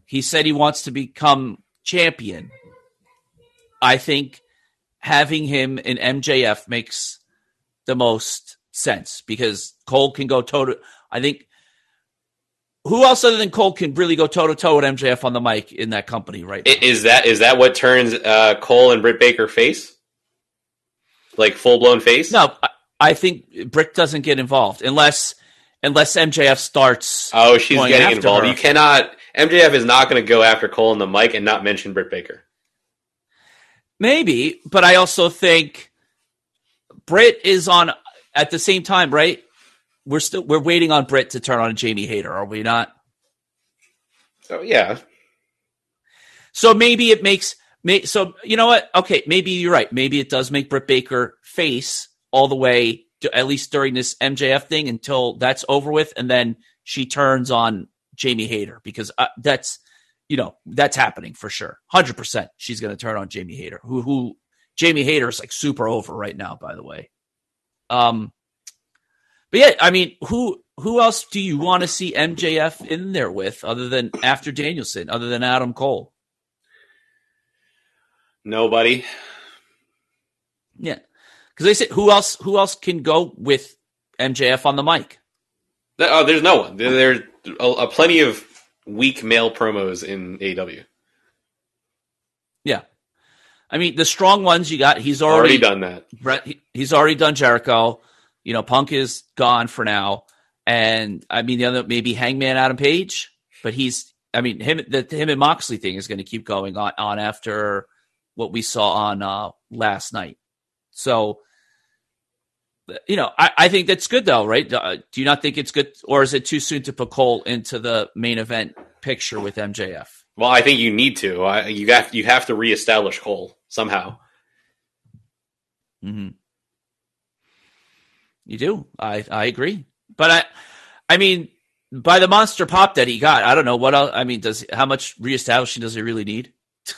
he said he wants to become champion. I think having him in MJF makes the most sense because Cole can go toe to. I think who else other than Cole can really go toe to toe with MJF on the mic in that company, right? I- Is that is that what turns uh, Cole and Britt Baker face? Like full blown face? No, I, I think Britt doesn't get involved unless unless MJF starts. Oh, she's getting involved. her. You cannot. MJF is not going to go after Cole on the mic and not mention Britt Baker. Maybe, but I also think Britt is on at the same time, right? We're still we're waiting on Britt to turn on Jamie Hayter, are we not? Oh yeah, So maybe it makes may, so you know what? Okay, maybe you're right. Maybe it does make Britt Baker face all the way to, at least during this MJF thing until that's over with, and then she turns on Jamie Hayter because uh, that's you know that's happening for sure. Hundred percent, she's going to turn on Jamie Hayter. Who who Jamie Hayter is like super over right now, by the way. Um, but yeah, I mean, who who else do you want to see MJF in there with other than after Danielson, other than Adam Cole? nobody. Yeah, because they said who else? Who else can go with MJF on the mic? Oh, there's no one. There- There's a, a plenty of weak male promos in AW. I mean the strong ones you got. He's Already already, done that. Brett, he- he's already done Jericho. You know, Punk is gone for now, and I mean the other maybe Hangman Adam Page, but he's. I mean him the him and Moxley thing is going to keep going on on after what we saw on uh, last night. So, you know, I, I think that's good though, right? Uh, do you not think it's good, or is it too soon to put Cole into the main event picture with MJF? Well, I think you need to. I, you got you have to reestablish Cole somehow. hmm You do. I I agree, but I I mean, by the monster pop that he got, I don't know what else. I mean, does how much reestablishing does he really need?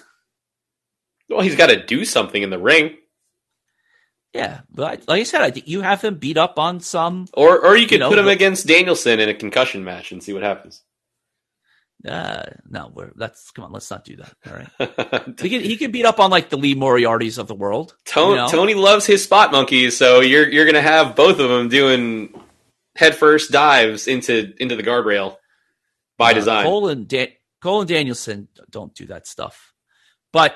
Well, he's got to do something in the ring. Yeah, but like I said, I think you have him beat up on some. Or or you could You know, put him against Danielson in a concussion match and see what happens. Uh, no, we're that's come on. Let's not do that. All right, he can he can beat up on like the Lee Moriartys of the world. Tony, you know? Tony loves his spot monkeys, so you're you're gonna have both of them doing headfirst dives into into the guardrail by Uh, design. Cole and Dan- Cole and Danielson don't do that stuff. But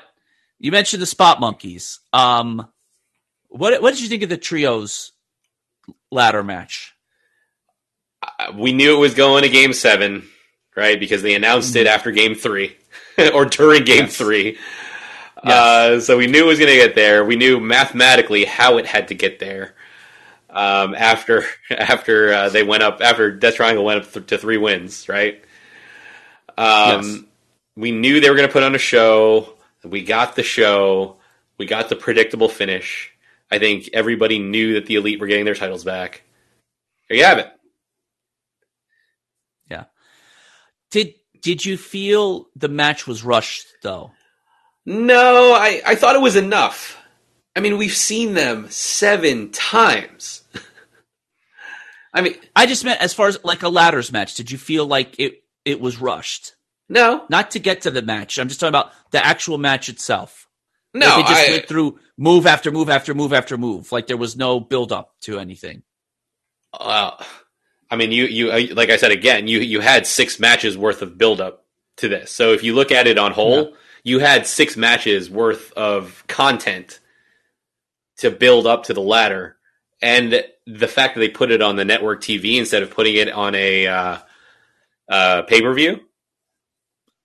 you mentioned the spot monkeys. Um, what what did you think of the trios ladder match? Uh, we knew it was going to Game Seven, right? Because they announced it after Game Three or during Game Mm-hmm. Yes. Three. Yes. Uh, so we knew it was going to get there. We knew mathematically how it had to get there. Um, after after uh, they went up after Death Triangle went up th- to three wins, right? Um, Yes. We knew they were going to put on a show. We got the show. We got the predictable finish. I think everybody knew that the Elite were getting their titles back. There you have it. Did did you feel the match was rushed though? No, I, I thought it was enough. I mean, we've seen them seven times. I mean, I just meant as far as like a ladders match. Did you feel like it it was rushed? no, Not to get to the match. I'm just talking about the actual match itself. no. Like they just I, went through move after move after move after move. Like there was no build up to anything. uh, I mean, you, you, uh, like I said again, you, you had six matches worth of build up to this. So if you look at it on whole, you had six matches worth of content to build up to the ladder. And the fact that they put it on the network TV instead of putting it on a uh, uh, pay per view,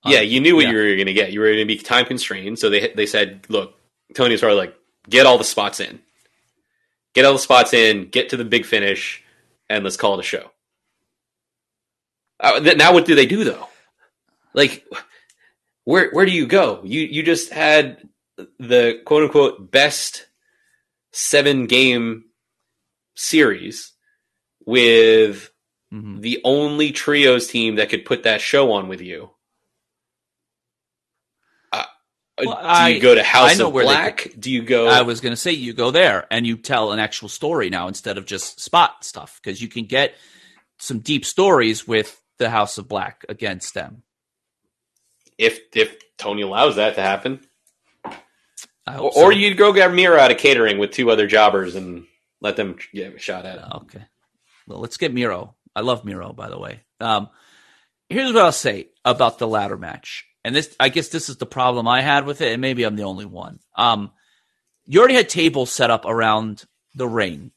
yeah, you knew what yeah. you were going to get. You were going to be time constrained, so they they said, "Look, Tony was sort of like, get all the spots in, get all the spots in, get to the big finish, and let's call it a show." Uh, th- now, what do they do though? Like, where where do you go? You you just had the quote unquote best seven game series with Mhm. the only trios team that could put that show on with you. Uh, Well, do I- you go to House I know of Black? Do you go? I was going to say you go there and you tell an actual story now instead of just spot stuff because you can get some deep stories with the House of Black against them. if if Tony allows that to happen, or, hope or so. you'd go get Miro out of catering with two other jobbers and let them get a shot at it. Okay. Well, let's get Miro. I love Miro, by the way. Um, here's what I'll say about the ladder match. And this, I guess this is the problem I had with it, and maybe I'm the only one. Um, you already had tables set up around the ring.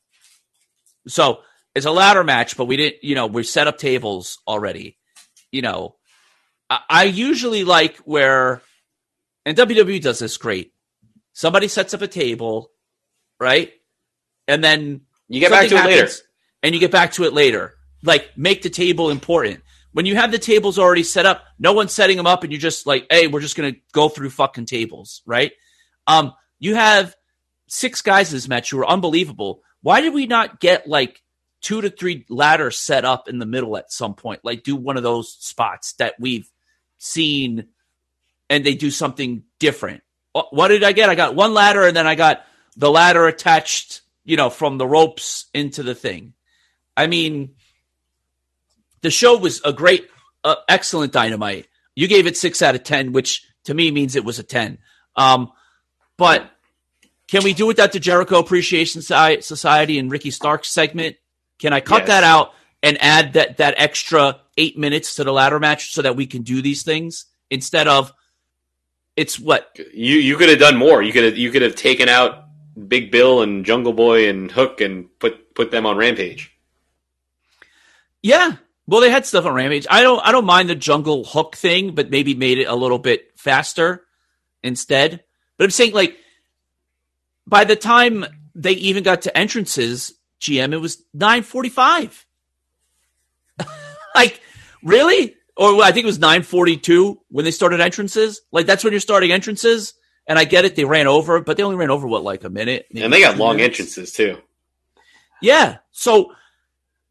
So it's a ladder match, but we didn't, you know, we set up tables already. You know, I, I usually like where, and WWE does this great. Somebody sets up a table, right? And then You get back to it later. and you get back to it later. Like make the table important. When you have the tables already set up, no one's setting them up, and you're just like, "Hey, we're just gonna go through fucking tables, right?" Um, you have six guys in this match who are unbelievable. Why did we not get like two to three ladders set up in the middle at some point? Like do one of those spots that we've seen, and they do something different. What did I get? I got one ladder, and then I got the ladder attached, you know, from the ropes into the thing. I mean, the show was a great, uh, excellent dynamite. You gave it six out of ten, which to me means it was a ten. Um, but can we do without the Jericho Appreciation Society and Ricky Starks segment? Can I cut Yes. that out and add that that extra eight minutes to the ladder match so that we can do these things instead of it's what You you could have done more. You could have you could have taken out Big Bill and Jungle Boy and Hook and put put them on Rampage. Yeah. Well, they had stuff on Rampage. I don't. I don't mind the jungle hook thing, but maybe made it a little bit faster instead. But I'm saying, like, by the time they even got to entrances, GM, it was nine forty-five. like, really? Or I think it was nine forty-two when they started entrances. Like, that's when you're starting entrances. And I get it; they ran over, but they only ran over what, like a minute? And they got long minutes? entrances too. Yeah. So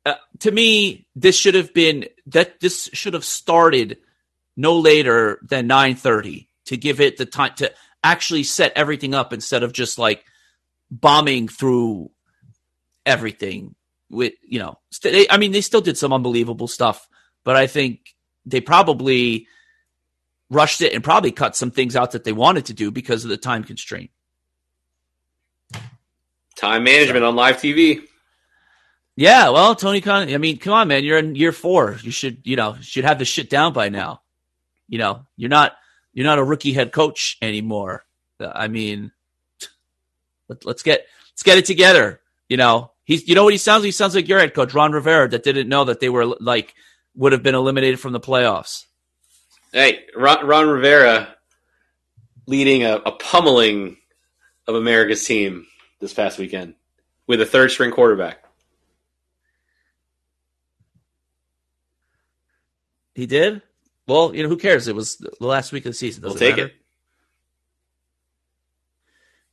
uh, to me, this should have been that this should have started no later than nine thirty to give it the time to actually set everything up instead of just like bombing through everything with you know st- they, i mean they still did some unbelievable stuff but i think they probably rushed it and probably cut some things out that they wanted to do because of the time constraint. Time management on live TV. yeah well tony khan i mean come on man you're in year four. You should you know should have this shit down by now. You know you're not you're not a rookie head coach anymore. Uh, I mean let, let's get let's get it together you know He's, you know what he sounds? He sounds like your head coach, Ron Rivera, that didn't know that they were like would have been eliminated from the playoffs. Hey, Ron, Ron Rivera leading a, a pummeling of America's team this past weekend with a third string quarterback. He did. Well, you know who cares? It was the last week of the season. Does We'll take matter? it.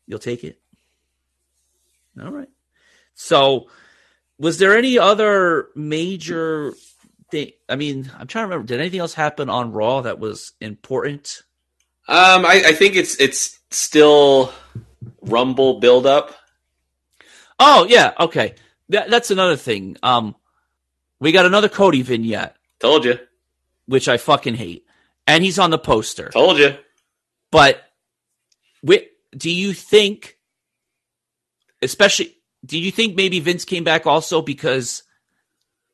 You'll take it. All right. So, was there any other major thing? I mean, I'm trying to remember. Did anything else happen on Raw that was important? Um, I, I think it's it's still Rumble buildup. Oh yeah, okay. That, that's another thing. Um, we got another Cody vignette, Told you, which I fucking hate, and he's on the poster. told you. But do you think, especially, do you think maybe Vince came back also because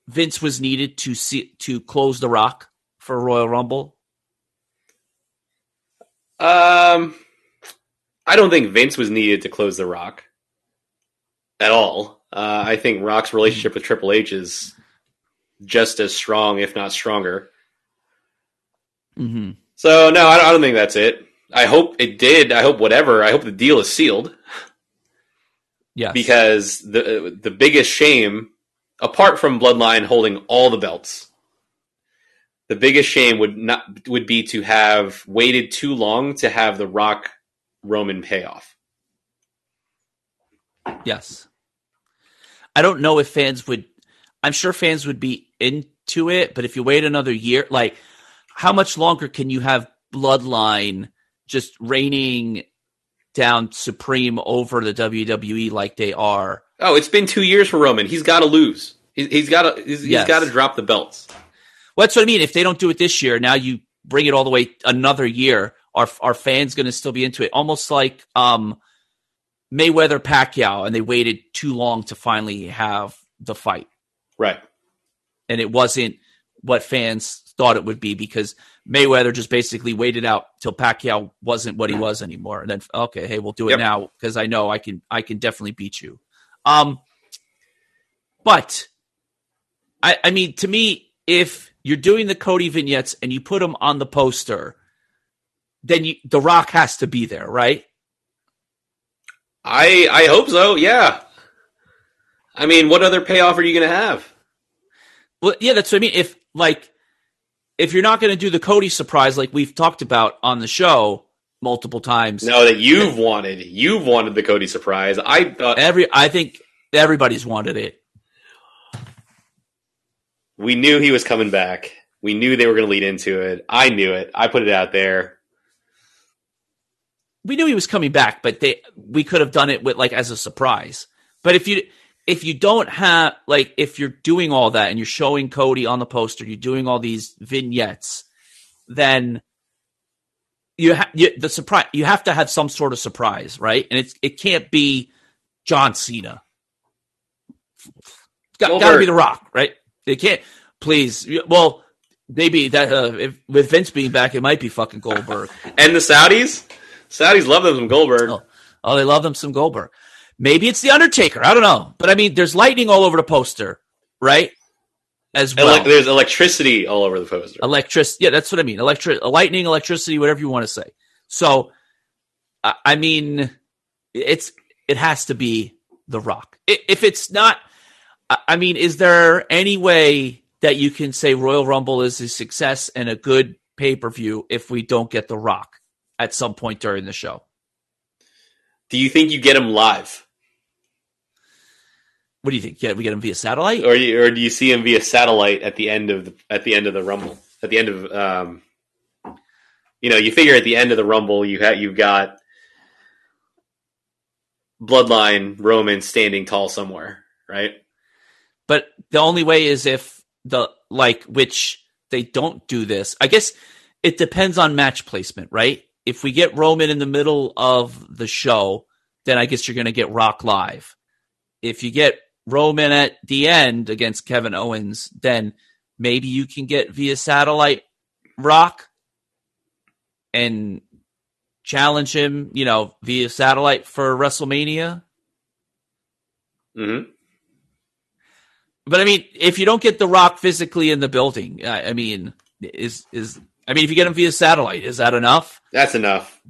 Vince was needed to see to close the Rock for Royal Rumble? Um, I don't think Vince was needed to close the Rock at all. Uh, I think Rock's relationship with Triple H is just as strong, if not stronger. Mm-hmm. So no, I don't, I don't think that's it. I hope it did. I hope whatever. I hope the deal is sealed Yes. because the the biggest shame, apart from Bloodline holding all the belts, the biggest shame would not would be to have waited too long to have the Rock Roman payoff. Yes. I don't know if fans would. I'm sure fans would be into it, but if you wait another year, like how much longer can you have Bloodline just reigning down supreme over the WWE like they are? Oh, it's been two years for Roman. He's got to lose. He, he's got to. He's, Yes. he's got to drop the belts. Well, that's what I mean. If they don't do it this year, now you bring it all the way another year. Are are fans going to still be into it? Almost like um, Mayweather Pacquiao, and they waited too long to finally have the fight. Right. and it wasn't what fans thought it would be because Mayweather just basically waited out till Pacquiao wasn't what he was anymore, and then okay, hey, we'll do it Yep. now because I know I can I can definitely beat you. Um, but I I mean to me, if you're doing the Cody vignettes and you put them on the poster, then you, the Rock has to be there, right? I I hope so. Yeah. I mean, what other payoff are you going to have? Well, yeah, that's what I mean. If like if you're not going to do the Cody surprise like we've talked about on the show multiple times, No, that you've wanted. You've wanted the Cody surprise. I thought every I think everybody's wanted it. we knew he was coming back. We knew they were going to lead into it. I knew it. I put it out there. We knew he was coming back, but they we could have done it with like as a surprise. But if you if you don't have like if you're doing all that and you're showing Cody on the poster, you're doing all these vignettes, then you, ha- you the surprise you have to have some sort of surprise, right? And it's it can't be John Cena. It's got, got to be The Rock, right? It can't. Please, well, maybe that uh, if, with Vince being back, it might be fucking Goldberg. And the Saudis? Saudis love them some Goldberg. Oh. Oh, they love them some Goldberg. Maybe it's the Undertaker. I don't know, but I mean, there's lightning all over the poster, right? As well, Ele- there's electricity all over the poster. electricity. Yeah, that's what I mean. Electric, lightning, electricity, whatever you want to say. So, I, I mean, it's it has to be the Rock. If it's not, I I mean, is there any way that you can say Royal Rumble is a success and a good pay per view if we don't get the Rock at some point during the show? Do you think you get him live, What do you think? Yeah, we get him via satellite. or you, or do you see him via satellite at the end of the at the end of the Rumble? At the end of um, you know, you figure at the end of the Rumble, you have you've got bloodline Roman standing tall somewhere, right? But the only way is if the like which they don't do this. I guess it depends on match placement, right? If we get Roman in the middle of the show, then I guess you're going to get Rock live. If you get Roman at the end against Kevin Owens, then maybe you can get via satellite Rock and challenge him, you know, via satellite for WrestleMania. hmm But I mean, if you don't get The Rock physically in the building, I, I mean, is is I mean, if you get him via satellite, is that enough? That's enough.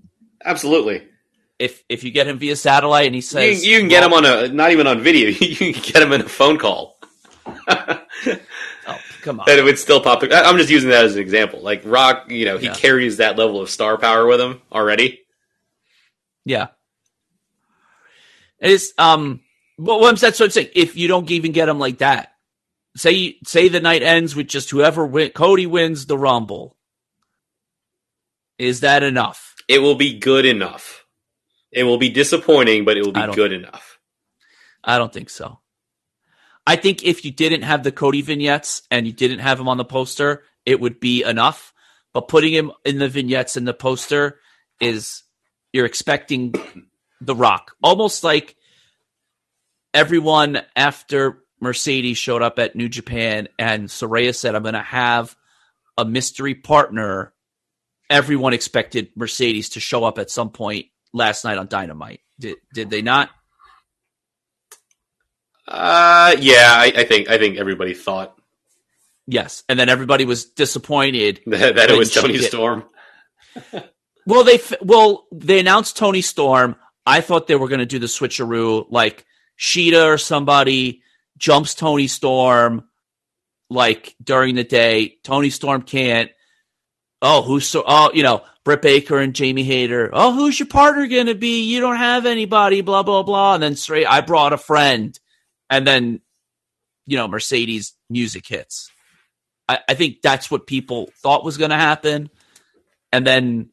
Absolutely. If if you get him via satellite and he You, says, you can get him on a not even on video. You can get him in a phone call. "Oh, come on," and it would still pop. I'm just using that as an example. Like Rock, you know, he Yeah. carries that level of star power with him already. yeah, it is. Um, but what I'm that's what I'm saying. If you don't even get him like that, say say the night ends with just whoever win, Cody wins the Rumble. Is that enough? It will be good enough. It will be disappointing, but it will be good enough. I don't think so. I think if you didn't have the Cody vignettes and you didn't have him on the poster, it would be enough. But putting him in the vignettes and the poster is you're expecting the rock. Almost like everyone after Mercedes showed up at New Japan and Saraya said, I'm going to have a mystery partner. Everyone expected Mercedes to show up at some point last night on Dynamite. Did, did they not? Uh, yeah, I, I think I think everybody thought Yes, and then everybody was disappointed. that, that it was Toni Storm. Well, they well they announced Toni Storm. I thought they were going to do the switcheroo, like Shida or somebody jumps Toni Storm, like during the day. Toni Storm can't. Oh, who's so? Oh, you know, Britt Baker and Jamie Hayter. Oh, who's your partner going to be? You don't have anybody. Blah blah blah. And then straight, I brought a friend, and then you know, Mercedes music hits. I, I think that's what people thought was going to happen. And then,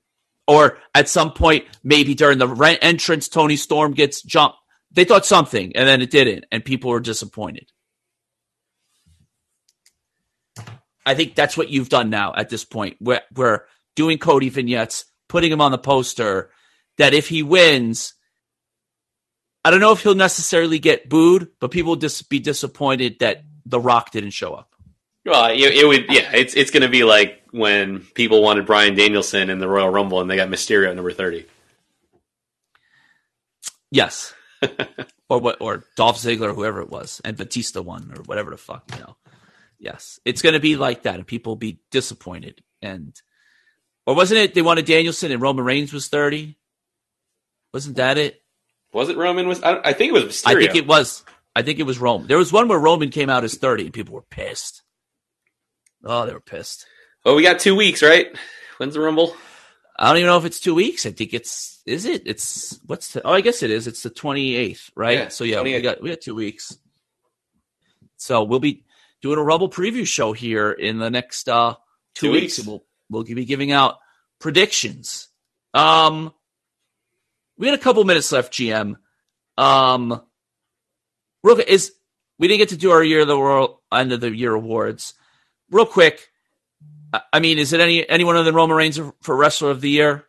or at some point, maybe during the re- entrance, Toni Storm gets jumped. They thought something, and then it didn't, and people were disappointed. I think that's what you've done now at this point. We're, we're doing Cody vignettes, putting him on the poster. That if he wins, I don't know if he'll necessarily get booed, but people will just be disappointed that The Rock didn't show up. Well, it, it would. Yeah, it's it's going to be like when people wanted Bryan Danielson in the Royal Rumble and they got Mysterio at number thirty. Yes. or what or Dolph Ziggler, whoever it was, and Batista won or whatever the fuck, you know. Yes. It's gonna be like that and people will be disappointed. And or wasn't it they wanted Danielson and Roman Reigns was thirty? Wasn't that it? Was it Roman? Was I, I think it was Mysterio. I think it was. I think it was Roman. There was one where Roman came out as thirty and people were pissed. Oh, they were pissed. Oh, we got two weeks, right? When's the Rumble? I don't even know if it's two weeks. I think it's is it? It's what's the, oh I guess it is. It's the twenty eighth, right? Yeah, so yeah, we got we got two weeks. So we'll be doing a Rumble preview show here in the next uh two, Two weeks. weeks. We'll we'll be giving out predictions. Um we had a couple minutes left, GM. Um real quick, is we didn't get to do our year of the world end of the year awards. Real quick, I- I mean, is it any anyone other than Roman Reigns for wrestler of the year?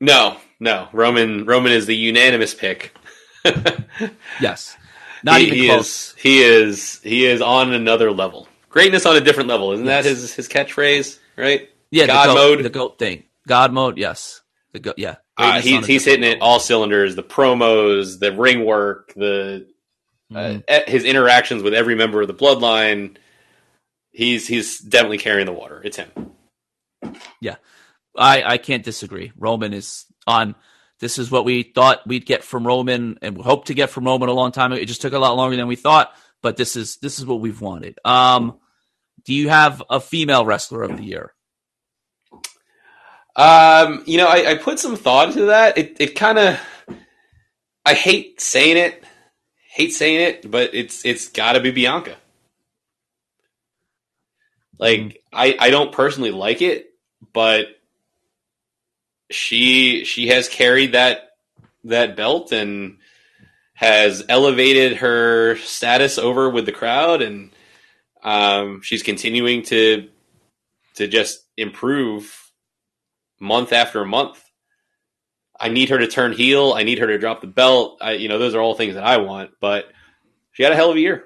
No, no. Roman Roman is the unanimous pick. Yes, not he, even he close. is he is he is on another level. Greatness on a different level, isn't that his his catchphrase? Right? yeah, God the goat, mode. the goat thing, God mode. Yes, the goat. Yeah, Uh, Greatness he's on a he's hitting it all cylinders. The promos, the ring work, the uh, Mhm. eh, his interactions with every member of the bloodline. He's he's definitely carrying the water. It's him. Yeah, I I can't disagree. Roman is on. This is what we thought we'd get from Roman, and hoped to get from Roman a long time ago. It just took a lot longer than we thought, but this is this is what we've wanted. Um, do you have a female wrestler of the year? Um, you know, I, I put some thought into that. It it kind of I hate saying it, hate saying it, but it's it's got to be Bianca. Like I I don't personally like it, but she she has carried that that belt and has elevated her status over with the crowd, and um, she's continuing to to just improve month after month. I need her to turn heel. I need her to drop the belt. I, you know, those are all things that I want. But she had a hell of a year.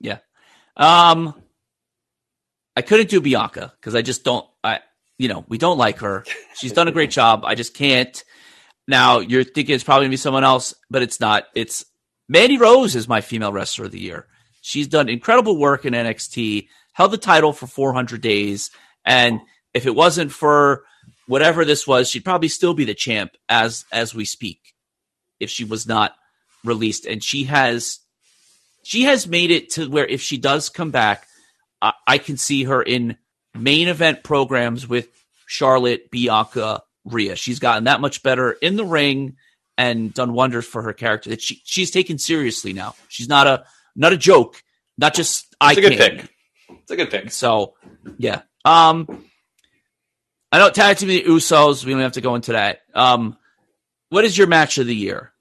Yeah. Um, I couldn't do Bianca because I just don't. I you know we don't like her. She's done a great job. I just can't. Now you're thinking it's probably gonna be someone else, but it's not. It's Mandy Rose is my female wrestler of the year. She's done incredible work in NXT, held the title for 400 days, and if it wasn't for whatever this was, she'd probably still be the champ as as we speak. If she was not released, and she has she has made it to where if she does come back, I, I can see her in main event programs with Charlotte, Bianca, Rhea. She's gotten that much better in the ring and done wonders for her character that she she's taken seriously now. She's not a not a joke, not just I It's a good can. pick. It's a good pick. So yeah. Um I know tag team the Usos, we don't have to go into that. Um what is your match of the year?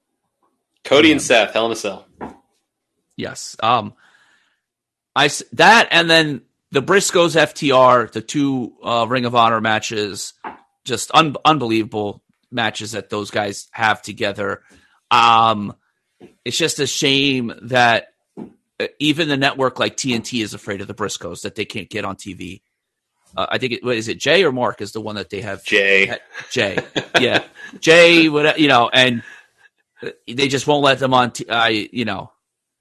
Cody and Seth, Hell in a Cell. Yes. Um, I that and then the Briscoes FTR, the two uh, Ring of Honor matches, just un- unbelievable matches that those guys have together. Um, it's just a shame that uh, even the network like TNT is afraid of the Briscoes that they can't get on TV. Uh, I think it what is it Jay or Mark is the one that they have Jay. Jay. Yeah. Jay, what you know, and they just won't let them on. T- I, you know,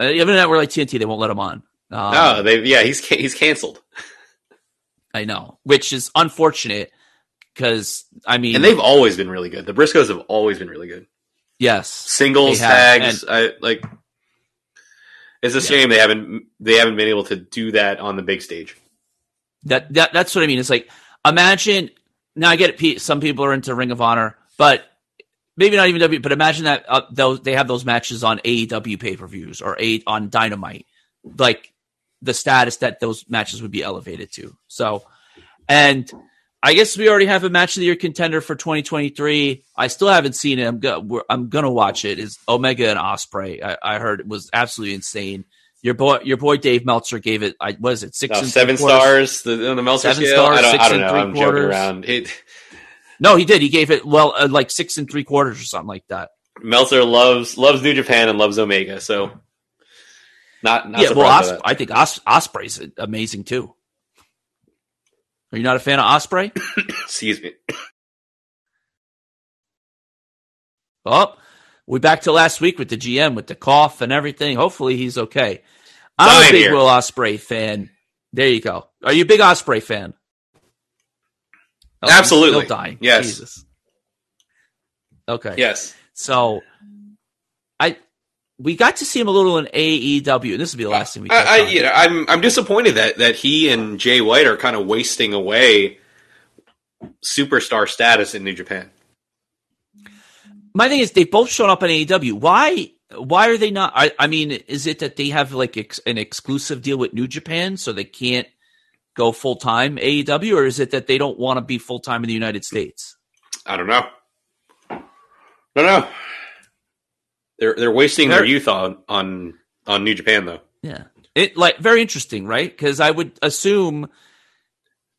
uh, even that we're like TNT, they won't let them on. Um, No, they yeah, he's he's canceled. I know, which is unfortunate because I mean, And they've always been really good. The Briscoes have always been really good. yes, Singles, tags, I like it's a Yeah. shame they haven't they haven't been able to do that on the big stage. that that that's what I mean. It's like imagine now. I get it. Some people are into Ring of Honor, but maybe not even W. But imagine that uh, those they have those matches on AEW pay per views or a on Dynamite, like the status that those matches would be elevated to. So, and I guess we already have a match of the year contender for 2023. I still haven't seen it. I'm go- we're- I'm gonna watch it. Is Omega and Ospreay? I, I heard it was absolutely insane. Your boy, your boy Dave Meltzer gave it. I was it six No, and seven stars the, the Meltzer Seven scale. stars, I don't, six I don't and know. I'm joking around. It, No, he did. He gave it well, uh, like six and three quarters or something like that. Meltzer loves loves New Japan and loves Omega, so not not yeah, well, Os- I think Os- Ospreay's amazing too. Are you not a fan of Ospreay? Excuse me. oh, we back to last week with the GM with the cough and everything. Hopefully, he's okay. I'm a Dying big here. Will Ospreay fan. There you go. Are you a big Ospreay fan? Oh, Absolutely. dying. Yes. Jesus. Okay. Yes. So, we got to see him a little in AEW. This will be the uh, last thing we. I, I, on. you know, I'm I'm disappointed that that he and Jay White are kind of wasting away superstar status in New Japan. My thing is, they've both shown up on AEW. Why? Why are they not? I, I mean, is it that they have like ex, an exclusive deal with New Japan, so they can't go full time AEW, or is it that they don't want to be full time in the United States? I don't know. No, no. They're they're wasting their youth on on on New Japan though. Yeah, it like very interesting, right? Because I would assume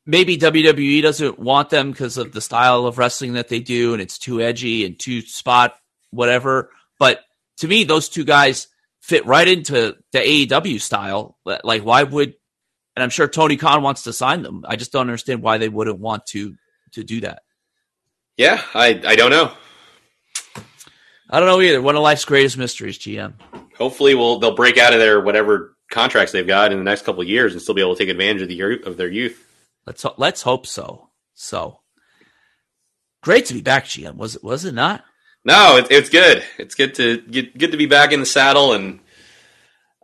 maybe WWE doesn't want them because of the style of wrestling that they do, and it's too edgy and too spot whatever. But to me, those two guys fit right into the AEW style. Like, why would? And I'm sure Tony Khan wants to sign them. I just don't understand why they wouldn't want to to do that. Yeah, I I don't know. I don't know either. One of life's greatest mysteries, GM. Hopefully, we'll they'll break out of their whatever contracts they've got in the next couple of years and still be able to take advantage of the year- of their youth. Let's ho- let's hope so. So great to be back, GM. Was it was it not? No, it, it's good. It's good to get good to be back in the saddle, and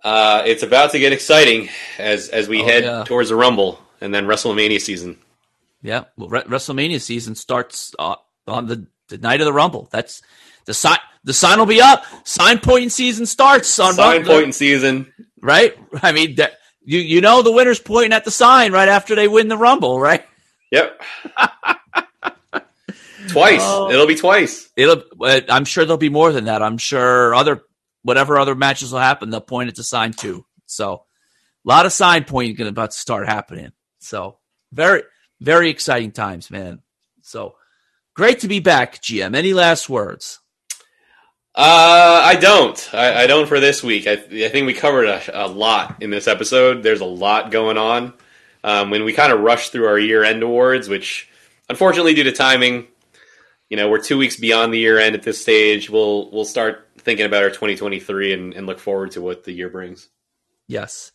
uh, it's about to get exciting as as we Oh, head yeah. towards the Rumble and then WrestleMania season. Yeah. Well, Re- WrestleMania season starts uh, on the, the night of the Rumble. That's the sign. The sign will be up. Sign pointing season starts on Sign Rum- pointing season. right. I mean, that, you you know the winner's pointing at the sign right after they win the Rumble, right? Yep. Twice. Oh. It'll be twice. It'll. I'm sure there'll be more than that. I'm sure other whatever other matches will happen, they'll point it to sign too. So a lot of sign pointing about to start happening. So very very exciting times, man. So great to be back, GM. Any last words? Uh, I don't. I, I don't for this week. I, I think we covered a, a lot in this episode. There's a lot going on. Um, when we kind of rushed through our year end awards, which unfortunately due to timing, you know, we're two weeks beyond the year end at this stage. We'll we'll start thinking about our 2023 and, and look forward to what the year brings. Yes.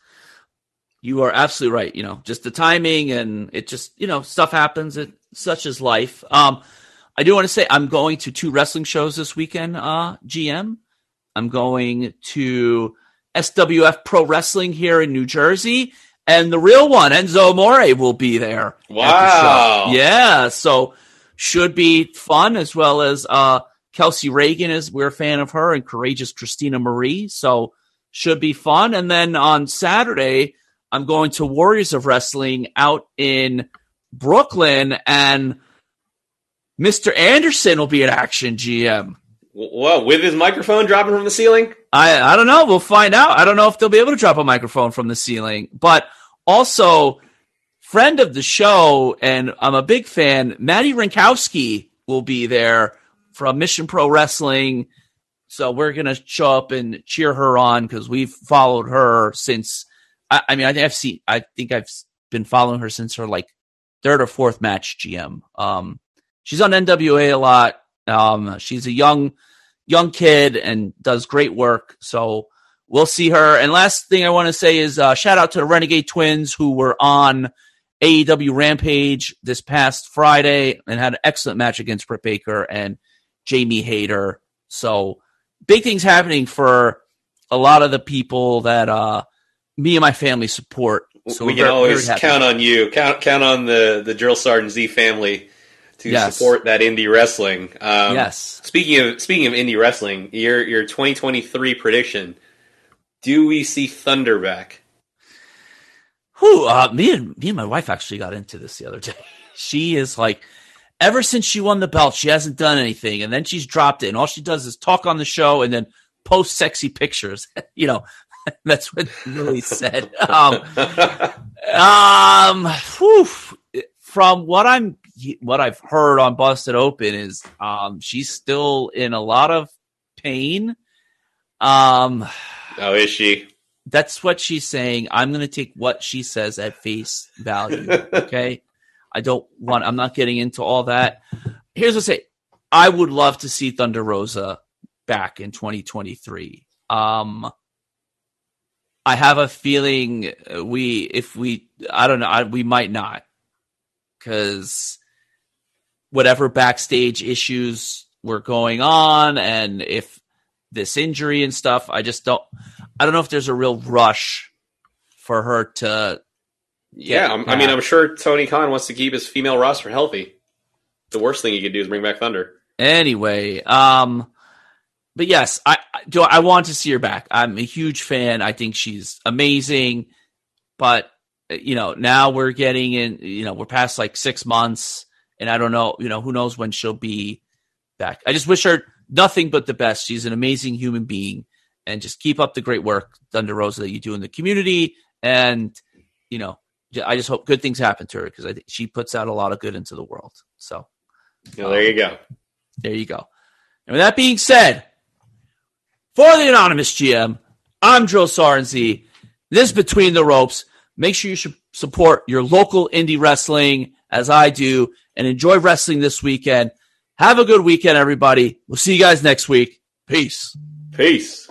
You are absolutely right. You know, just the timing and it just, you know, stuff happens. It such is life. Um, I do want to say I'm going to two wrestling shows this weekend, uh, GM. I'm going to SWF Pro Wrestling here in New Jersey, and the real one, Enzo Amore, will be there. at the Wow. Yeah, so should be fun as well as uh Kelsey Raegan is we're a fan of her and courageous Christina Marie. So should be fun. And then on Saturday, I'm going to Warriors of Wrestling out in Brooklyn and Mr. Anderson will be in action, GM. Well, with his microphone dropping from the ceiling? I I don't know. We'll find out. I don't know if they'll be able to drop a microphone from the ceiling, but also friend of the show, and I'm a big fan. Madi Wrenkowski will be there from Mission Pro Wrestling, so we're gonna show up and cheer her on because we've followed her since. I, I mean, I think I've seen. I think I've been following her since her like third or fourth match. GM. Um, she's on NWA a lot. Um, she's a young young kid and does great work. So we'll see her. And last thing I want to say is uh, shout out to the Renegade Twins who were on AEW Rampage this past Friday and had an excellent match against Britt Baker and Jamie Hayter. So big things happening for a lot of the people that uh, me and my family support. So we can very- always very count on you. Count count on the the Drill Sergeant Z family to Yes. support that indie wrestling. Um, yes. Speaking of speaking of indie wrestling, your your 2023 prediction: Do we see Thunder back? Who uh, me and me and my wife actually got into this the other day. She is like, ever since she won the belt, she hasn't done anything, and then she's dropped it, and all she does is talk on the show and then post sexy pictures. you know, that's what Lily said. Um, um, whew, from what I'm what I've heard on Busted Open is um she's still in a lot of pain. Um oh, is she? that's what she's saying. I'm going to take what she says at face value. Okay. I don't want, I'm not getting into all that. Here's what I say I would love to see Thunder Rosa back in 2023. Um, I have a feeling we, if we, I don't know, I, we might not because whatever backstage issues were going on and if this injury and stuff, I just don't, I don't know if there's a real rush for her to. Yeah, I'm, I mean, I'm sure Tony Khan wants to keep his female roster healthy. The worst thing he could do is bring back Thunder. Anyway, um, but yes, I I- do. I want to see her back. I'm a huge fan. I think she's amazing. But you know, now we're getting in. You know, we're past like six months, and I don't know. You know, who knows when she'll be back. I just wish her nothing but the best. She's an amazing human being, and just keep up the great work, Thunder Rosa, that you do in the community. And you know, I just hope good things happen to her because I think she puts out a lot of good into the world. So there you go. there you go. And with that being said, for the anonymous GM, I'm Drill Sergeant Z. This is Between the Ropes. Make sure you should support your local indie wrestling as I do and enjoy wrestling this weekend. Have a good weekend, everybody. We'll see you guys next week. Peace. Peace.